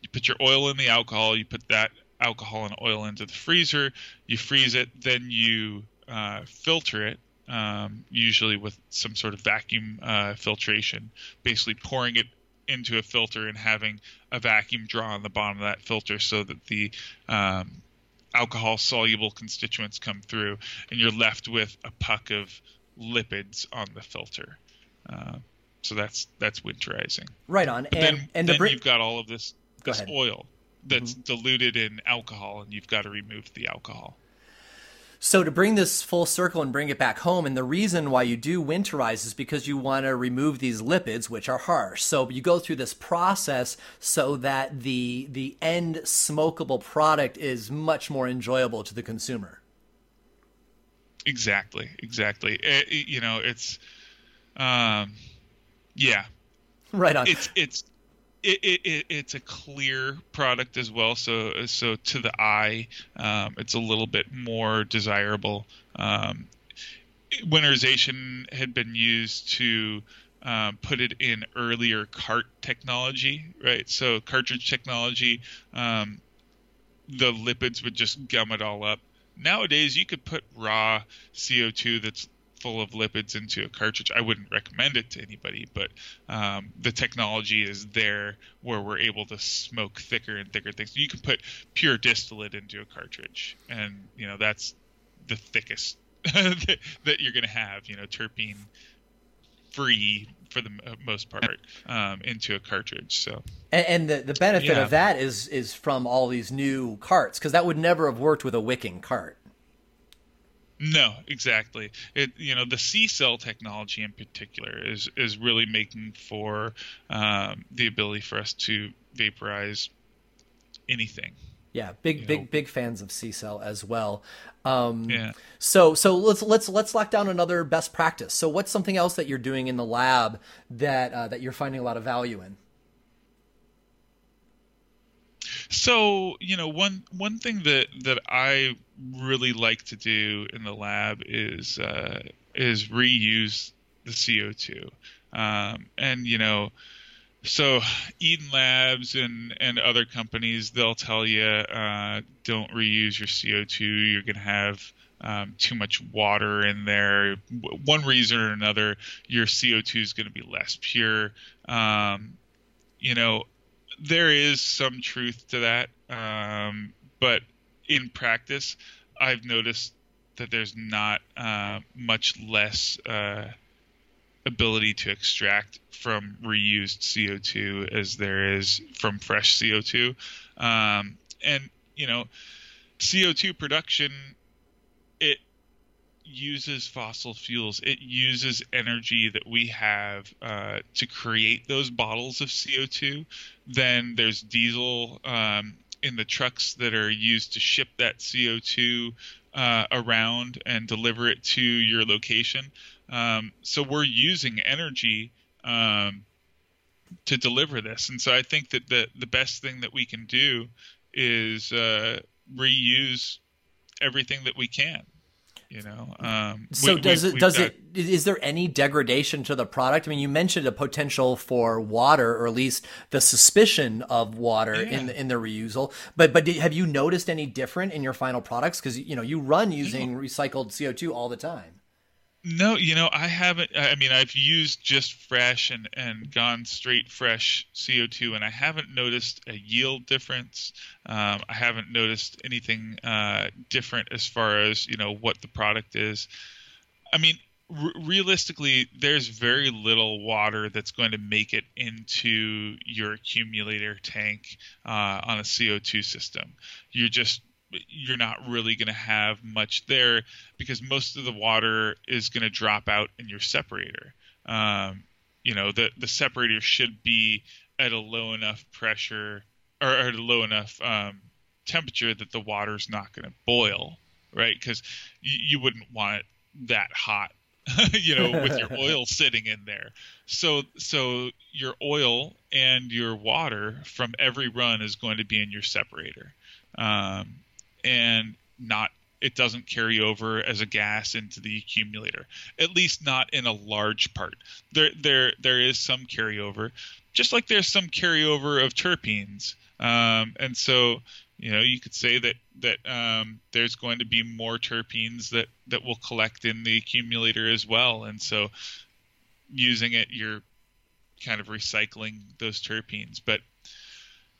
you put your oil in the alcohol, you put that alcohol and oil into the freezer, you freeze it, then you uh, filter it, um, usually with some sort of vacuum uh, filtration, basically pouring it into a filter and having a vacuum draw on the bottom of that filter so that the um, alcohol soluble constituents come through, and you're left with a puck of lipids on the filter. Uh, so that's that's winterizing. Right on. But and then, and then the you've got all of this this oil that's mm-hmm. diluted in alcohol, and you've got to remove the alcohol. So to bring this full circle and bring it back home, and the reason why you do winterize is because you want to remove these lipids, which are harsh. So you go through this process so that the the end smokable product is much more enjoyable to the consumer. Exactly, exactly. It, eh, it, you know, it's um, yeah. Right on. It's it's it, it, it's a clear product as well. So so to the eye, um, it's a little bit more desirable. Um, winterization had been used to um, put it in earlier cart technology, right? So cartridge technology, um, the lipids would just gum it all up. Nowadays, you could put raw CO2 that's full of lipids into a cartridge. I wouldn't recommend it to anybody, but um, the technology is there where we're able to smoke thicker and thicker things. You can put pure distillate into a cartridge, and you know that's the thickest that, that, you're going to have. You know, terpene free for the most part um, into a cartridge. So and, and the the benefit yeah. of that is is from all these new carts because that would never have worked with a wicking cart. No, exactly. It you know the CCELL technology in particular is is really making for um, the ability for us to vaporize anything. Yeah, big big know. big fans of CCELL as well. Um, yeah. So so let's let's let's lock down another best practice. So what's something else that you're doing in the lab that uh, that you're finding a lot of value in? So you know, one one thing that that I really like to do in the lab is uh, is reuse the CO2, um, and you know. So, Eden Labs and, and other companies, they'll tell you uh, don't reuse your CO2. You're going to have um, too much water in there. One reason or another, your CO2 is going to be less pure. Um, you know, there is some truth to that, um, but in practice, I've noticed that there's not uh, much less uh, ability to extract from reused CO2 as there is from fresh CO2. Um, and you know, CO2 production it uses fossil fuels. It uses energy that we have uh, to create those bottles of CO2. Then there's diesel um, in the trucks that are used to ship that CO2 uh, around and deliver it to your location. Um, so we're using energy um, to deliver this. And so I think that the, the best thing that we can do is uh, reuse everything that we can you know? Um, so we, does it does it is there any degradation to the product? I mean you mentioned a potential for water or at least the suspicion of water yeah. in the, in the reusal. But but have you noticed any different in your final products? Because you know you run using recycled co2 all the time no, you know, I haven't. I mean, I've used just fresh and, and gone straight fresh CO2, and I haven't noticed a yield difference. Um, I haven't noticed anything uh, different as far as, you know, what the product is. I mean, r- realistically, there's very little water that's going to make it into your accumulator tank uh, on a CO2 system. You're just you're not really going to have much there because most of the water is going to drop out in your separator. Um, you know, the the separator should be at a low enough pressure or, at a low enough um, temperature that the water's not going to boil, right? Because you, you wouldn't want it that hot you know, with your oil sitting in there. So so your oil and your water from every run is going to be in your separator. Um, and not it doesn't carry over as a gas into the accumulator. At least not in a large part. There there there is some carryover, just like there's some carryover of terpenes. Um, and so you know you could say that that um, there's going to be more terpenes that that will collect in the accumulator as well. And so using it, you're kind of recycling those terpenes. But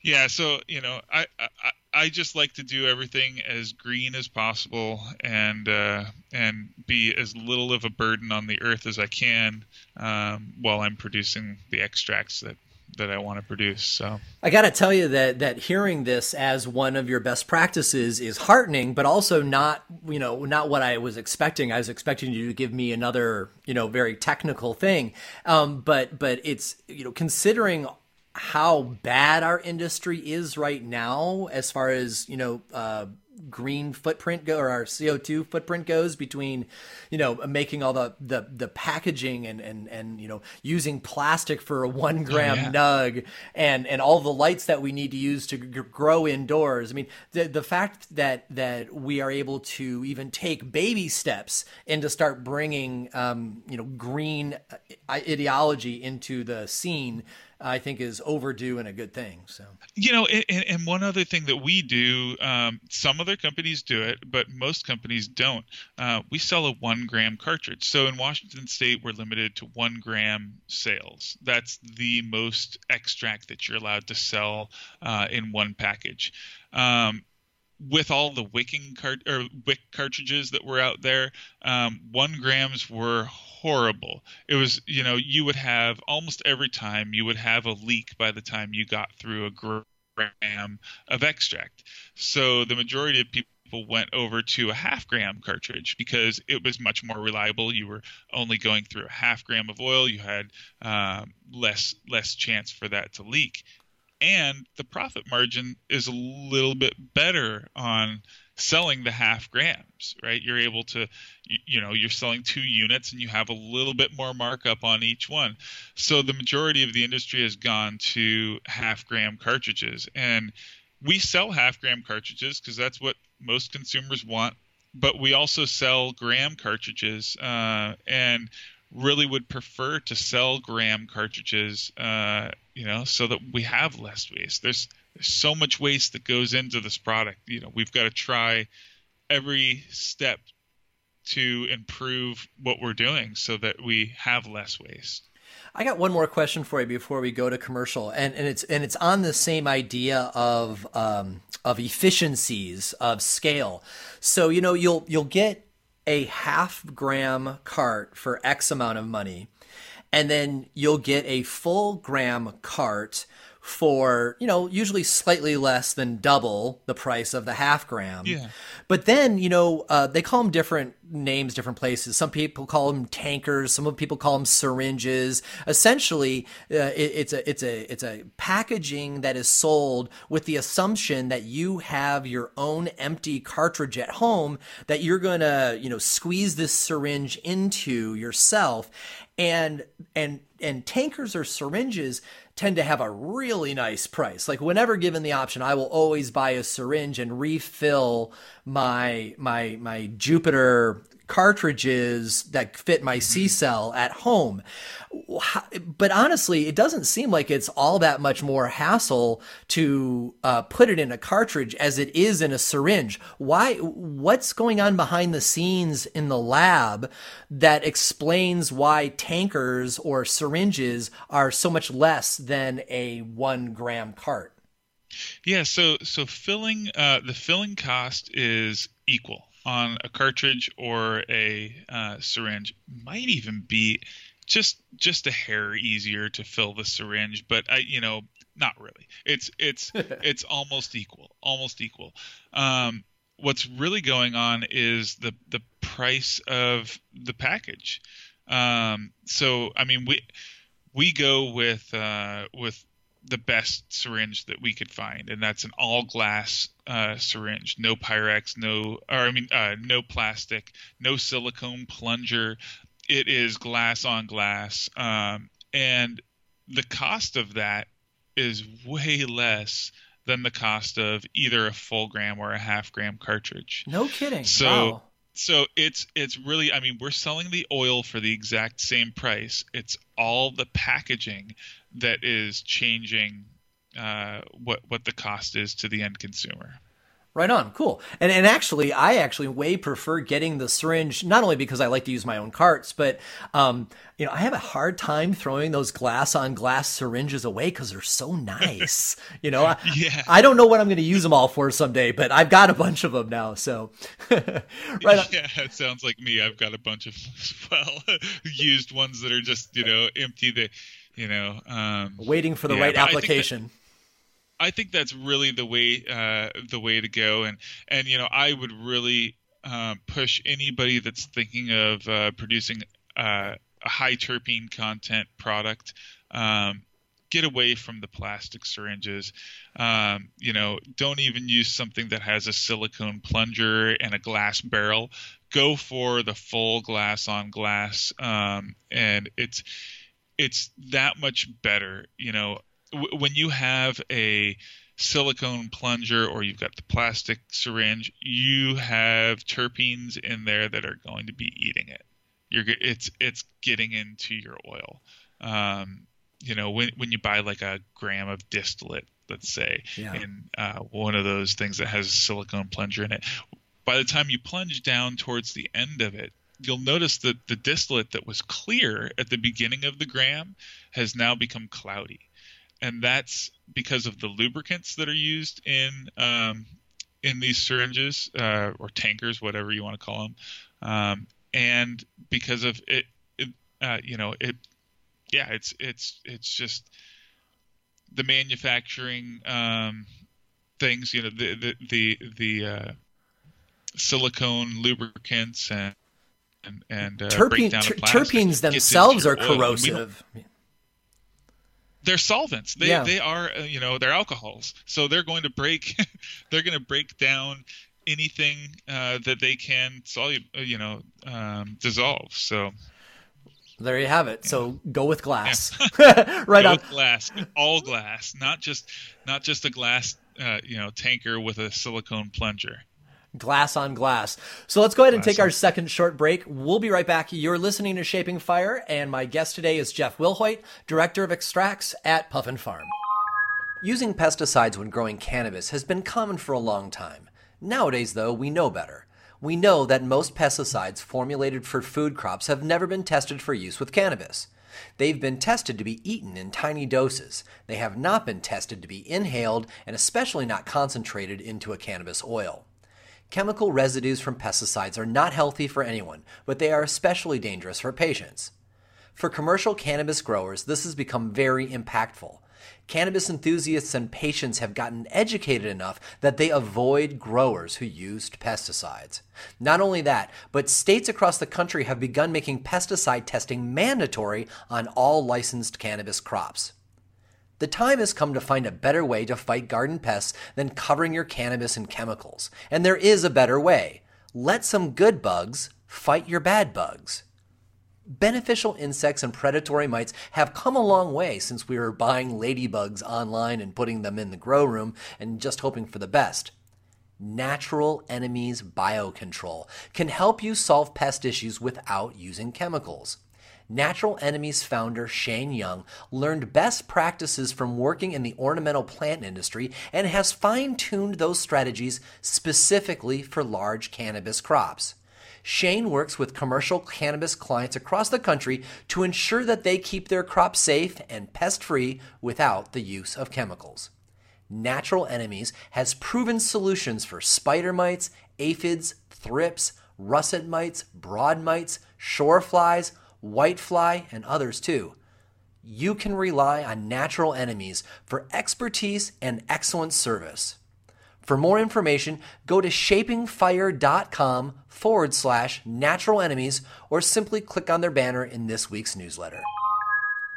yeah, so you know, I, I I just like to do everything as green as possible and uh, and be as little of a burden on the earth as I can um, while I'm producing the extracts that that I want to produce. So I got to tell you that that hearing this as one of your best practices is heartening, but also not you know not what I was expecting. I was expecting you to give me another you know very technical thing, um, but but it's you know considering how bad our industry is right now as far as you know uh, green footprint go or our CO2 footprint goes between, you know, making all the the, the packaging and, and and you know using plastic for a one gram oh, yeah. nug and and all the lights that we need to use to g- grow indoors. I mean, the the fact that that we are able to even take baby steps and to start bringing um, you know green uh, ideology into the scene I think is overdue and a good thing. So you know, and, and one other thing that we do, um, some other companies do it, but most companies don't. Uh, we sell a one gram cartridge. So in Washington State, we're limited to one gram sales. That's the most extract that you're allowed to sell uh, in one package. Um, with all the wicking cart or wick cartridges that were out there, um, one grams were horrible. It was, you know, you would have almost every time you would have a leak by the time you got through a gram of extract. So the majority of people went over to a half gram cartridge because it was much more reliable. You were only going through a half gram of oil. You had um, less less chance for that to leak and the profit margin is a little bit better on selling the half grams right? You're able to you, know you're selling two units and you have a little bit more markup on each one. So the majority of the industry has gone to half gram cartridges. And we sell half gram cartridges because that's what most consumers want, but we also sell gram cartridges, uh, and really would prefer to sell gram cartridges, uh, you know, so that we have less waste. There's there's so much waste that goes into this product. You know, we've got to try every step to improve what we're doing so that we have less waste. I got one more question for you before we go to commercial, and, and it's and it's on the same idea of um, of efficiencies of scale. So you know you'll you'll get a half gram cart for X amount of money, and then you'll get a full gram cart for, you know, usually slightly less than double the price of the half gram. Yeah. But then, you know, uh, they call them different names, different places. Some people call them tankers. Some people call them syringes. Essentially, uh, it, it's a it's a it's a packaging that is sold with the assumption that you have your own empty cartridge at home that you're gonna you know squeeze this syringe into yourself, and and and tankers or syringes tend to have a really nice price. Like whenever given the option, I will always buy a syringe and refill my my my Jupiter cartridges that fit my CCELL at home. But honestly, it doesn't seem like it's all that much more hassle to uh, put it in a cartridge as it is in a syringe. Why? What's going on behind the scenes in the lab that explains why tankers or syringes are so much less than a one gram cart? Yeah, so so filling uh, the filling cost is equal on a cartridge or a uh, syringe might even be just just a hair easier to fill the syringe but i you know not really. It's it's it's almost equal almost equal. Um, what's really going on is the the price of the package. Um, so i mean we we go with uh, with the best syringe that we could find, and that's an all glass uh, syringe, no Pyrex, no, or I mean, uh, no plastic, no silicone plunger. It is glass on glass, um, and the cost of that is way less than the cost of either a full gram or a half gram cartridge. No kidding. So. Wow. So it's it's really I mean we're selling the oil for the exact same price. It's all the packaging that is changing uh, what what the cost is to the end consumer. Right on, cool. And and actually, I actually way prefer getting the syringe not only because I like to use my own carts, but um, you know, I have a hard time throwing those glass on glass syringes away because they're so nice. you know, I, yeah. I don't know what I'm going to use them all for someday, but I've got a bunch of them now. So, right. On. Yeah, it sounds like me. I've got a bunch of well used ones that are just you know empty. They you know um, waiting for the yeah, right application I think that's really the way uh, the way to go, and and you know I would really uh, push anybody that's thinking of uh, producing uh, a high terpene content product. Um, get away from the plastic syringes. Um, you know, don't even use something that has a silicone plunger and a glass barrel. Go for the full glass on glass, um, and it's it's that much better. You know, w- when you have a silicone plunger or you've got the plastic syringe, you have terpenes in there that are going to be eating it. You're it's it's getting into your oil. Um, you know, when when you buy like a gram of distillate, let's say, yeah. in uh, one of those things that has a silicone plunger in it, by the time you plunge down towards the end of it, you'll notice that the distillate that was clear at the beginning of the gram has now become cloudy. And that's because of the lubricants that are used in um, in these syringes uh, or tankers, whatever you want to call them, um, and because of it, it uh, you know, it, yeah, it's it's it's just the manufacturing um, things, you know, the the the, the uh, silicone lubricants and and, and uh, Terpene, ter- terpenes themselves are corrosive they're solvents. They yeah. they are uh, you know they're alcohols. So they're going to break they're going to break down anything uh, that they can solve uh, you know um, dissolve. So there you have it. Yeah. So go with glass. Yeah. right go on. glass, all glass, not just not just a glass uh, you know tanker with a silicone plunger glass on glass. So let's go ahead and take our second short break. We'll be right back. You're listening to Shaping Fire, and my guest today is Jeff Wilhoit, Director of Extracts at Puffin Farm. Using pesticides when growing cannabis has been common for a long time. Nowadays, though, we know better. We know that most pesticides formulated for food crops have never been tested for use with cannabis. They've been tested to be eaten in tiny doses. They have not been tested to be inhaled and especially not concentrated into a cannabis oil. Chemical residues from pesticides are not healthy for anyone, but they are especially dangerous for patients. For commercial cannabis growers, this has become very impactful. Cannabis enthusiasts and patients have gotten educated enough that they avoid growers who used pesticides. Not only that, but states across the country have begun making pesticide testing mandatory on all licensed cannabis crops. The time has come to find a better way to fight garden pests than covering your cannabis in chemicals. And there is a better way. Let some good bugs fight your bad bugs. Beneficial insects and predatory mites have come a long way since we were buying ladybugs online and putting them in the grow room and just hoping for the best. Natural Enemies Biocontrol can help you solve pest issues without using chemicals. Natural Enemies founder Shane Young learned best practices from working in the ornamental plant industry and has fine tuned those strategies specifically for large cannabis crops. Shane works with commercial cannabis clients across the country to ensure that they keep their crops safe and pest free without the use of chemicals. Natural Enemies has proven solutions for spider mites, aphids, thrips, russet mites, broad mites, shore flies, whitefly, and others too. You can rely on natural enemies for expertise and excellent service. For more information, go to shapingfire.com forward slash natural enemies or simply click on their banner in this week's newsletter.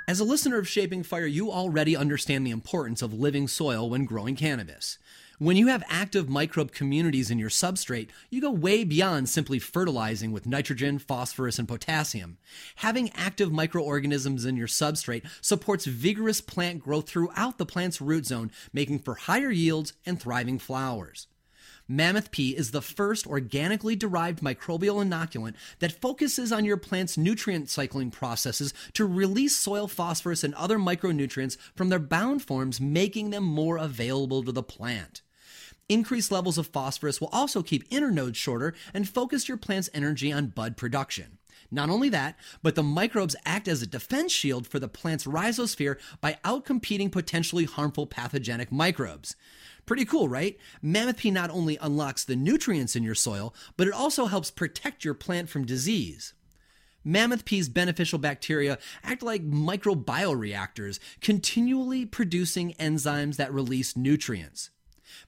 As a listener of Shaping Fire, you already understand the importance of living soil when growing cannabis. When you have active microbe communities in your substrate, you go way beyond simply fertilizing with nitrogen, phosphorus, and potassium. Having active microorganisms in your substrate supports vigorous plant growth throughout the plant's root zone, making for higher yields and thriving flowers. Mammoth P is the first organically derived microbial inoculant that focuses on your plant's nutrient cycling processes to release soil phosphorus and other micronutrients from their bound forms, making them more available to the plant. Increased levels of phosphorus will also keep internodes shorter and focus your plant's energy on bud production. Not only that, but the microbes act as a defense shield for the plant's rhizosphere by outcompeting potentially harmful pathogenic microbes. Pretty cool, right? Mammoth P not only unlocks the nutrients in your soil, but it also helps protect your plant from disease. Mammoth P's beneficial bacteria act like microbioreactors, continually producing enzymes that release nutrients.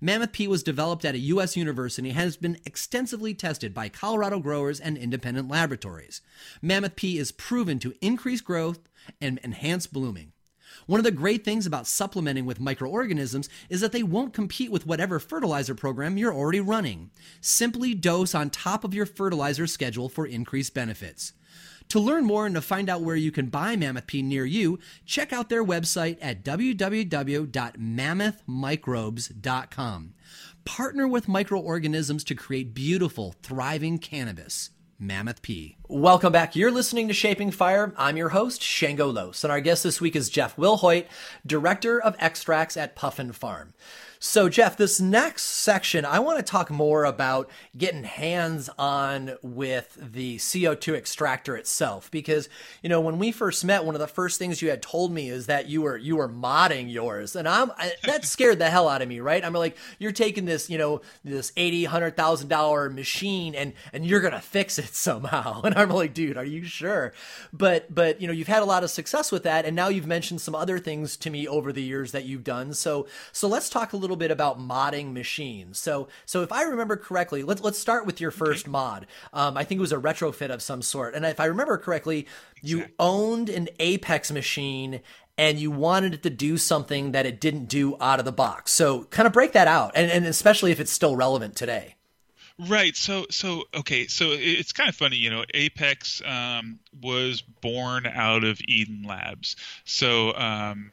Mammoth P was developed at a U.S. university and has been extensively tested by Colorado growers and independent laboratories. Mammoth P is proven to increase growth and enhance blooming. One of the great things about supplementing with microorganisms is that they won't compete with whatever fertilizer program you're already running. Simply dose on top of your fertilizer schedule for increased benefits. To learn more and to find out where you can buy Mammoth P near you, check out their website at www.mammothmicrobes.com. Partner with microorganisms to create beautiful, thriving cannabis. Mammoth P. Welcome back. You're listening to Shaping Fire. I'm your host, Shango Los, and our guest this week is Jeff Wilhoit, Director of Extracts at Puffin Farm. So, Jeff, this next section, I want to talk more about getting hands on with the CO2 extractor itself. Because, you know, when we first met, one of the first things you had told me is that you were you were modding yours. And I'm I, that scared the hell out of me, right? I'm like, you're taking this, you know, this eighty, hundred thousand dollar machine and and you're gonna fix it somehow. And I'm like, dude, are you sure? But but you know, you've had a lot of success with that, and now you've mentioned some other things to me over the years that you've done. So so let's talk a little little bit about modding machines. So, so if I remember correctly, let's let's start with your first okay. mod. Um, I think it was a retrofit of some sort, and if I remember correctly, you exactly. owned an Apex machine and you wanted it to do something that it didn't do out of the box. So, kind of break that out, and, and especially if it's still relevant today. Right. So so okay. So it's kind of funny, you know. Apex um, was born out of Eden Labs. So um,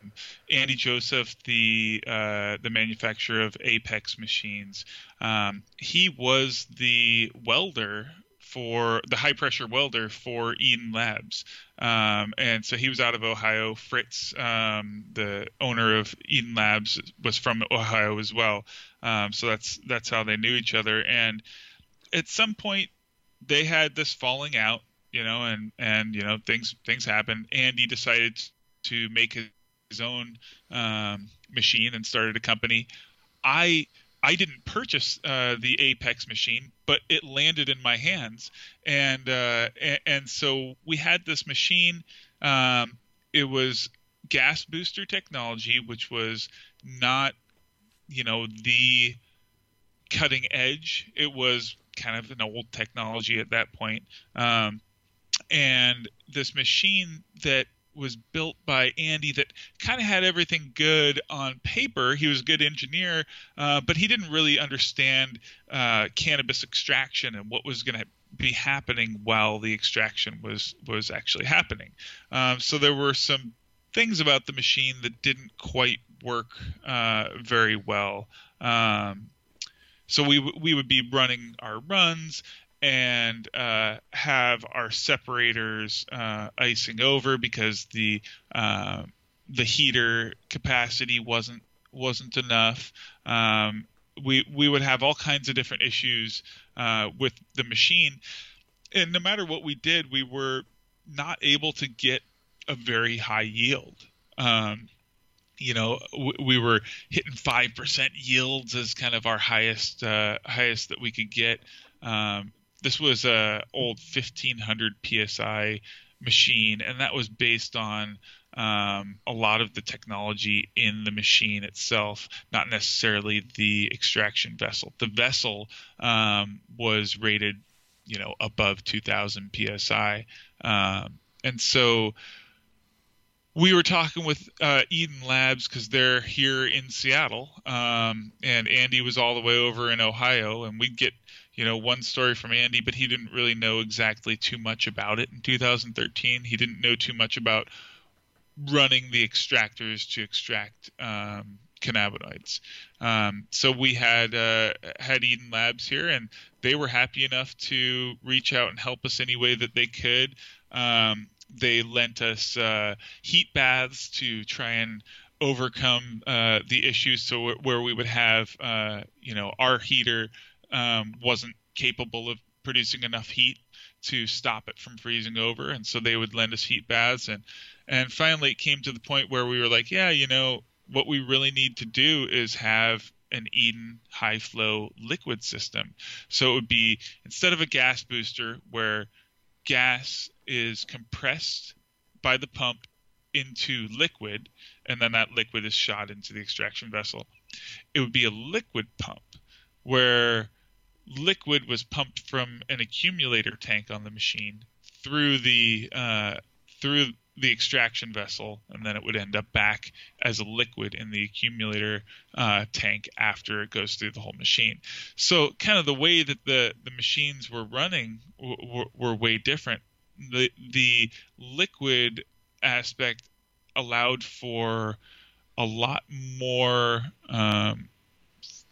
Andy Joseph, the uh, the manufacturer of Apex machines, um, he was the welder for the high pressure welder for Eden Labs. Um, and so he was out of Ohio. Fritz, um, the owner of Eden Labs, was from Ohio as well. Um, so that's that's how they knew each other. And at some point, they had this falling out, you know, and and you know things things happen. Andy decided to make his own um, machine and started a company. I I didn't purchase uh, the Apex machine, but it landed in my hands, and uh, and, and, so we had this machine. Um, it was gas booster technology, which was not, you know, the cutting edge. It was kind of an old technology at that point. Um, and this machine that was built by Andy that kind of had everything good on paper. He was a good engineer, uh, but he didn't really understand uh, cannabis extraction and what was going to be happening while the extraction was was actually happening. Um, so there were some things about the machine that didn't quite work uh, very well. Um, so we we would be running our runs and uh, have our separators uh, icing over because the uh, the heater capacity wasn't wasn't enough. Um, we we would have all kinds of different issues uh, with the machine, and no matter what we did, we were not able to get a very high yield. Um, you know, we were hitting five percent yields as kind of our highest uh, highest that we could get. Um, this was a old 1500 psi machine, and that was based on um, a lot of the technology in the machine itself, not necessarily the extraction vessel. The vessel um, was rated, you know, above 2000 psi, um, and so we were talking with uh, Eden Labs because they're here in Seattle, um, and Andy was all the way over in Ohio, and we'd get you know one story from Andy, but he didn't really know exactly too much about it in 2013. He didn't know too much about running the extractors to extract um, cannabinoids. Um, so we had uh, had Eden Labs here, and they were happy enough to reach out and help us any way that they could. Um, they lent us uh, heat baths to try and overcome uh, the issues. So where we would have, uh, you know, our heater um, wasn't capable of producing enough heat to stop it from freezing over, and so they would lend us heat baths. and And finally, it came to the point where we were like, yeah, you know, what we really need to do is have an Eden high flow liquid system. So it would be instead of a gas booster where gas is compressed by the pump into liquid, and then that liquid is shot into the extraction vessel. It would be a liquid pump where liquid was pumped from an accumulator tank on the machine through the uh, through the extraction vessel, and then it would end up back as a liquid in the accumulator uh, tank after it goes through the whole machine. So, kind of the way that the the machines were running were way different the the liquid aspect allowed for a lot more um,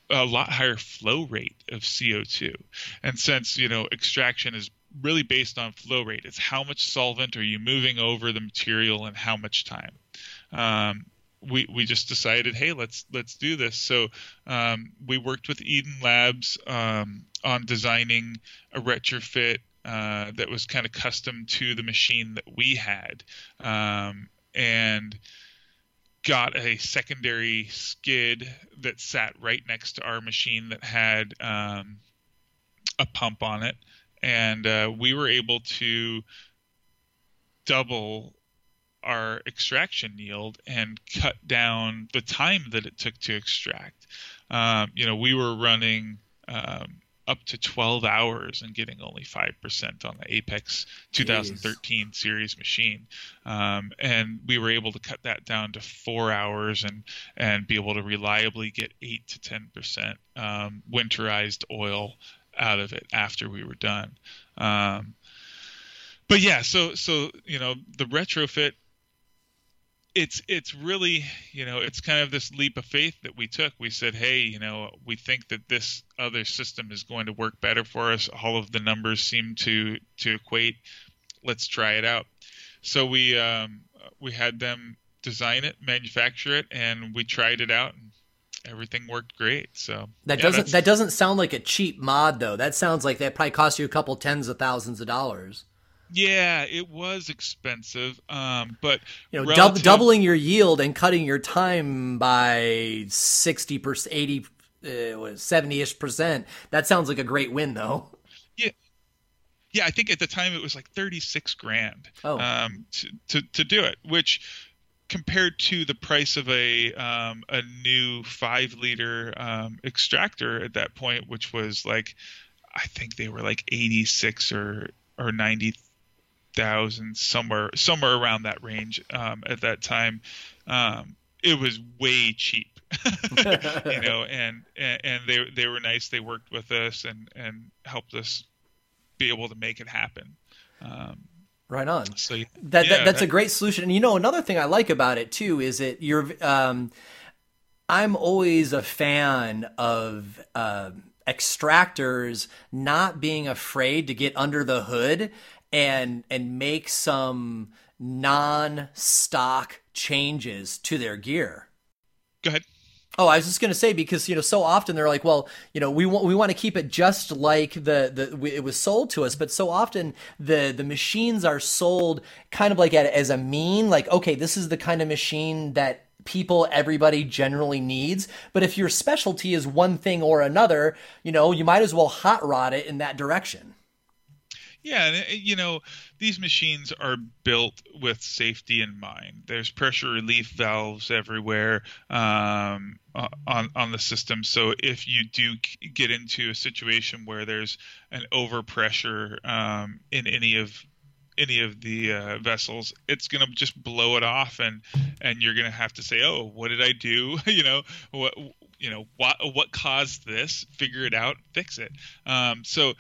a lot higher flow rate of CO2. And since, you know, extraction is really based on flow rate, it's how much solvent are you moving over the material and how much time. Um, we, we just decided, hey, let's let's do this. So um, we worked with Eden Labs um, on designing a retrofit uh, that was kind of custom to the machine that we had, um, and got a secondary skid that sat right next to our machine that had um, a pump on it, and uh, we were able to double our extraction yield and cut down the time that it took to extract. Um, you know, we were running um, up to 12 hours and getting only 5% on the Apex 2013 Jeez. series machine. Um, and we were able to cut that down to four hours and, and be able to reliably get 8 to 10% um, winterized oil out of it after we were done. Um, but yeah, so so you know the retrofit it's it's really you know it's kind of this leap of faith that we took. We said hey you know we think that this other system is going to work better for us. All of the numbers seem to to equate. Let's try it out. So we um, we had them design it manufacture it and we tried it out and everything worked great. So that yeah, doesn't that doesn't sound like a cheap mod though. That sounds like that probably cost you a couple tens of thousands of dollars yeah, it was expensive, um, but you know, relative... doubling your yield and cutting your time by sixty percent, eighty, uh, seventy ish percent. That sounds like a great win, though. Yeah, yeah. I think at the time it was like thirty six grand oh. um, to, to to do it, which compared to the price of a um, a new five liter um, extractor at that point, which was like I think they were like eighty six or or ninety thousand somewhere somewhere around that range um, at that time. Um, it was way cheap, you know, and, and and they they were nice. They worked with us and and helped us be able to make it happen. Um, right on. So that, yeah, that that's that, a great solution. And you know, another thing I like about it too is it you're. Um, I'm always a fan of. Uh, extractors not being afraid to get under the hood and and make some non-stock changes to their gear. Go ahead. Oh, I was just going to say because you know so often they're like, well, you know, we want we want to keep it just like the the it was sold to us, but so often the the machines are sold kind of like as a mean, like okay, this is the kind of machine that people everybody generally needs. But if your specialty is one thing or another, you know, you might as well hot rod it in that direction. Yeah, you know these machines are built with safety in mind. There's pressure relief valves everywhere um, on on the system. So if you do get into a situation where there's an overpressure um, in any of any of the uh, vessels, it's going to just blow it off, and and you're going to have to say, oh, what did I do? you know what you know what what caused this? Figure it out, fix it. Um, so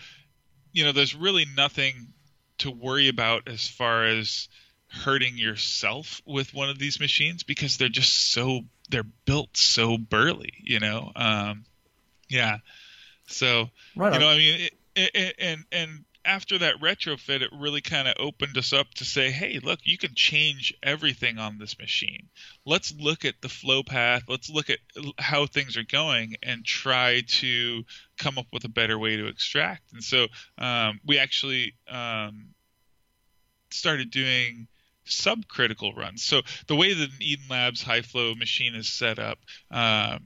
you know, there's really nothing to worry about as far as hurting yourself with one of these machines because they're just so they're built so burly, you know. Um, yeah. So right you know, I mean, it, it, and and after that retrofit, it really kind of opened us up to say, hey, look, you can change everything on this machine. Let's look at the flow path. Let's look at how things are going and try to come up with a better way to extract. And so um, we actually um, started doing subcritical runs. So the way that an Eden Labs high flow machine is set up, uh,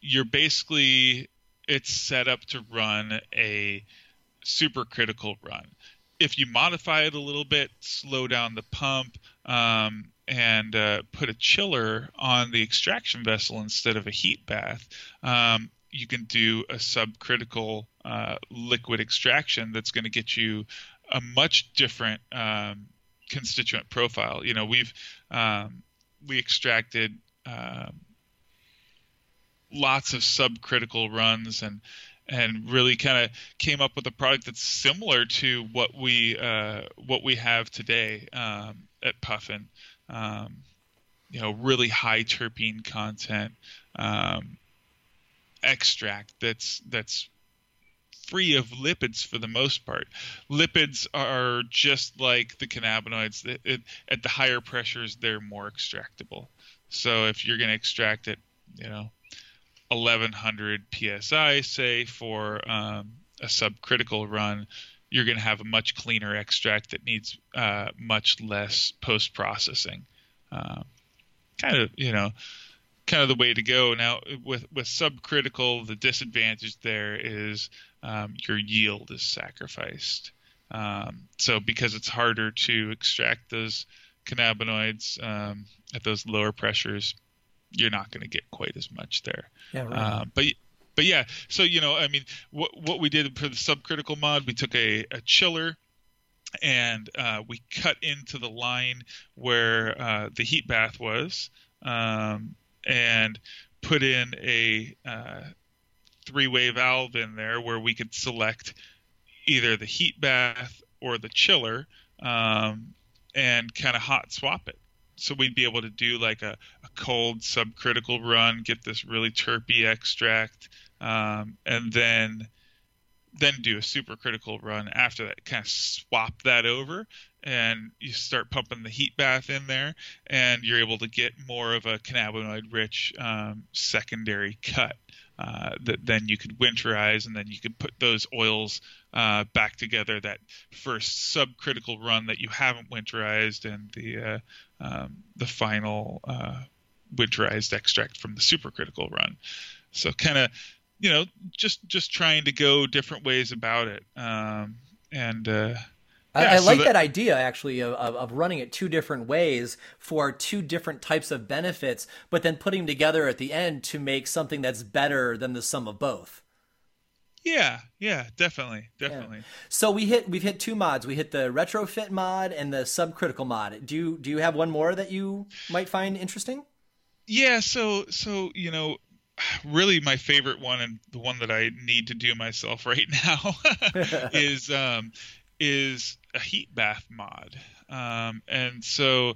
you're basically it's set up to run a supercritical run. If you modify it a little bit, slow down the pump, um, and uh, put a chiller on the extraction vessel instead of a heat bath, um, you can do a subcritical uh, liquid extraction that's going to get you a much different um, constituent profile. You know, we've um, we extracted um, lots of subcritical runs and and really kind of came up with a product that's similar to what we uh, what we have today um, at Puffin. Um, you know, really high terpene content um, extract that's that's free of lipids for the most part. Lipids are just like the cannabinoids. It, it, at the higher pressures, they're more extractable. So if you're going to extract it, you know, 1100 psi, say for um, a subcritical run, you're going to have a much cleaner extract that needs uh, much less post processing. Um, kind of, you know, kind of the way to go. Now, with with subcritical, the disadvantage there is um, your yield is sacrificed. Um, so because it's harder to extract those cannabinoids um, at those lower pressures, you're not going to get quite as much there. Yeah, right. Uh, but but yeah, so you know, I mean, what what we did for the subcritical mod, we took a, a chiller and uh, we cut into the line where uh, the heat bath was, um, and put in a uh, three-way valve in there where we could select either the heat bath or the chiller um, and kind of hot swap it. So we'd be able to do like a, a cold subcritical run, get this really terpy extract, um, and then then do a supercritical run after that. Kind of swap that over, and you start pumping the heat bath in there, and you're able to get more of a cannabinoid-rich um, secondary cut uh, that then you could winterize, and then you could put those oils uh, back together. That first subcritical run that you haven't winterized, and the uh, um, the final uh, winterized extract from the supercritical run. So kind of you know just just trying to go different ways about it um, and uh, yeah, I, I so like that, that, idea actually of, of running it two different ways for two different types of benefits, but then putting together at the end to make something that's better than the sum of both. Yeah, yeah, definitely, definitely. Yeah. So we hit we've hit two mods. We hit the retrofit mod and the subcritical mod. Do you do you have one more that you might find interesting? Yeah, so so you know, really my favorite one and the one that I need to do myself right now is um, is a heat bath mod. Um, and so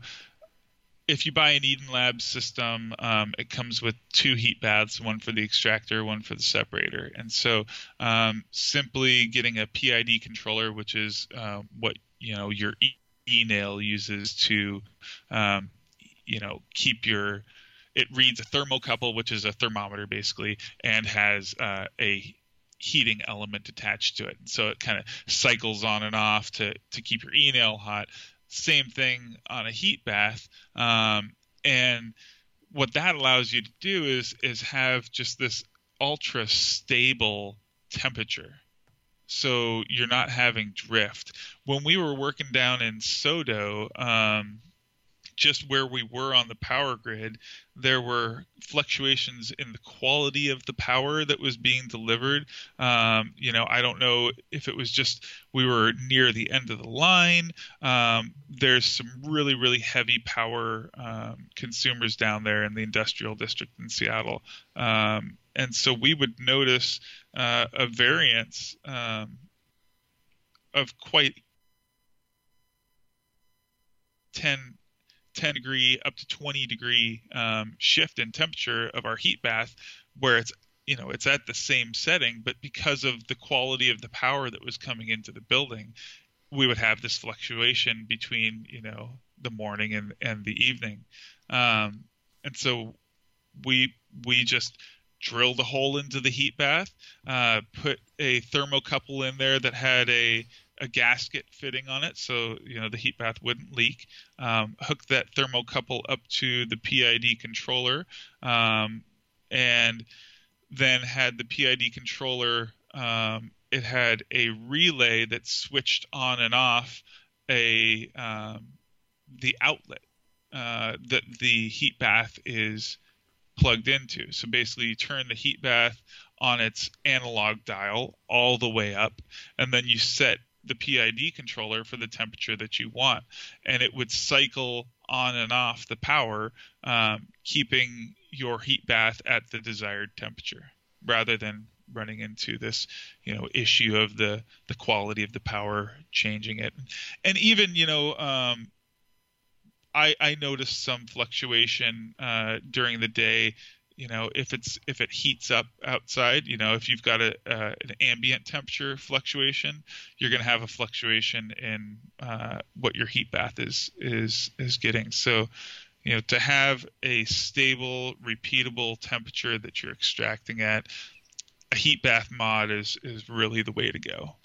if you buy an Eden Labs system, um, it comes with two heat baths, one for the extractor, one for the separator. And so um, simply getting a PID controller, which is uh, what you know your e-nail uses to um, you know keep your it reads a thermocouple, which is a thermometer basically, and has uh, a heating element attached to it. So it kind of cycles on and off to, to keep your e-nail hot. Same thing on a heat bath. Um, and what that allows you to do is is have just this ultra stable temperature. So you're not having drift. When we were working down in SoDo, um, just where we were on the power grid, there were fluctuations in the quality of the power that was being delivered. Um, you know, I don't know if it was just we were near the end of the line. Um, there's some really, really heavy power um, consumers down there in the industrial district in Seattle. Um, and so we would notice uh, a variance um, of quite 10 10 degree up to 20 degree um, shift in temperature of our heat bath where it's you know it's at the same setting but because of the quality of the power that was coming into the building we would have this fluctuation between you know the morning and, and the evening. Um, and so we we just drilled a hole into the heat bath uh, put a thermocouple in there that had a a gasket fitting on it, so you know the heat bath wouldn't leak. Um, hook that thermocouple up to the PID controller, um, and then had the PID controller. Um, it had a relay that switched on and off a um, the outlet uh, that the heat bath is plugged into. So basically, you turn the heat bath on its analog dial all the way up, and then you set the PID controller for the temperature that you want, and it would cycle on and off the power, um, keeping your heat bath at the desired temperature, rather than running into this you know issue of the the quality of the power changing it. And even you know um, I, I noticed some fluctuation uh, during the day you know if it's if it heats up outside you know if you've got a uh, an ambient temperature fluctuation you're going to have a fluctuation in uh, what your heat bath is is is getting so you know to have a stable repeatable temperature that you're extracting at a heat bath mod is is really the way to go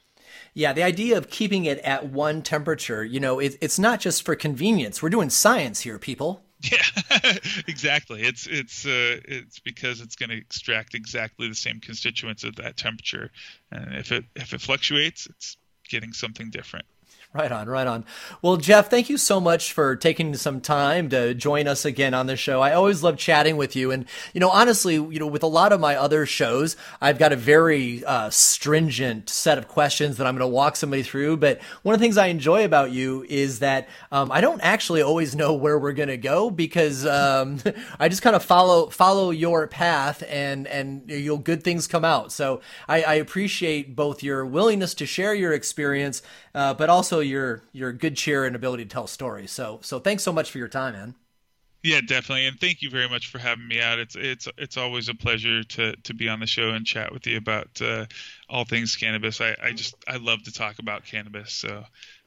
yeah, the idea of keeping it at one temperature, you know, it, it's not just for convenience. We're doing science here, people. Yeah, exactly. It's it's uh, it's because it's going to extract exactly the same constituents at that temperature, and if it if it fluctuates, it's getting something different. Right on, right on. Well, Jeff, thank you so much for taking some time to join us again on the show. I always love chatting with you. And, you know, honestly, you know, with a lot of my other shows, I've got a very uh, stringent set of questions that I'm going to walk somebody through. But one of the things I enjoy about you is that um, I don't actually always know where we're going to go because um, I just kind of follow follow your path and and you'll good things come out. So I, I appreciate both your willingness to share your experience, uh, but also your your good cheer and ability to tell stories. So so thanks so much for your time, man. Yeah, definitely, and thank you very much for having me out. It's it's it's always a pleasure to to be on the show and chat with you about uh, all things cannabis. I, I just I love to talk about cannabis, so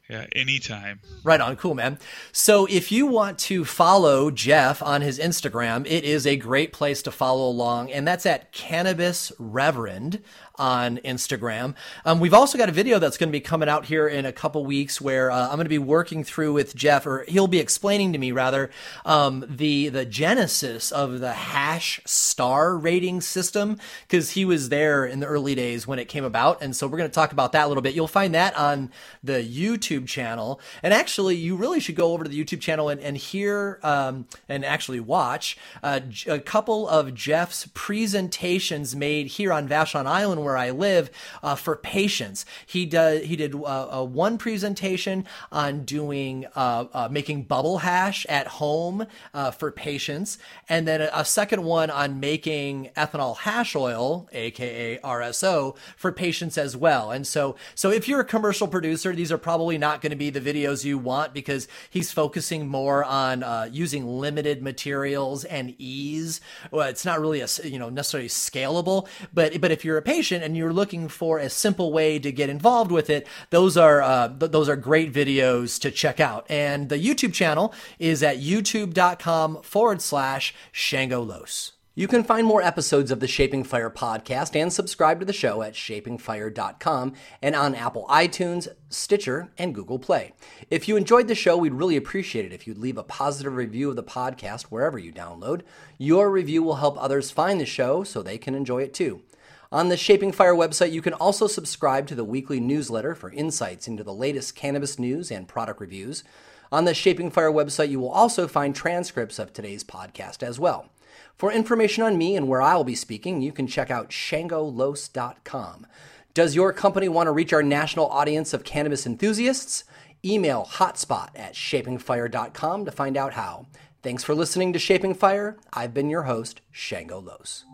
yeah, anytime. Right on. Cool, man. So if you want to follow Jeff on his Instagram, it is a great place to follow along. And that's at Cannabis Reverend on Instagram. Um, we've also got a video that's going to be coming out here in a couple weeks where uh, I'm going to be working through with Jeff, or he'll be explaining to me rather, um, the the genesis of the hash star rating system because he was there in the early days when it came about, and so we're going to talk about that a little bit. You'll find that on the YouTube channel, and actually, you really should go over to the YouTube channel and, and hear um, and actually watch uh, a couple of Jeff's presentations made here on Vashon Island where I live uh, for patients. He did he did uh, one presentation on doing uh, uh, making bubble hash at home uh, for patients, and then a, a, second one on making ethanol hash oil, aka RSO, for patients as well. And so so if you're a commercial producer, these are probably not going to be the videos you want because he's focusing more on using limited materials and ease. Well, it's not really a you know necessarily scalable, but but if you're a patient and you're looking for a simple way to get involved with it, those are uh, th- those are great videos to check out. And the YouTube channel is at youtube.com forward slash Shango Los. You can find more episodes of the Shaping Fire podcast and subscribe to the show at shapingfire.com and on Apple iTunes, Stitcher, and Google Play. If you enjoyed the show, we'd really appreciate it if you'd leave a positive review of the podcast wherever you download. Your review will help others find the show so they can enjoy it too. On the Shaping Fire website, you can also subscribe to the weekly newsletter for insights into the latest cannabis news and product reviews. On the Shaping Fire website, you will also find transcripts of today's podcast as well. For information on me and where I will be speaking, you can check out shangolos.com. Does your company want to reach our national audience of cannabis enthusiasts? Email hotspot at shapingfire.com to find out how. Thanks for listening to Shaping Fire. I've been your host, Shango Los.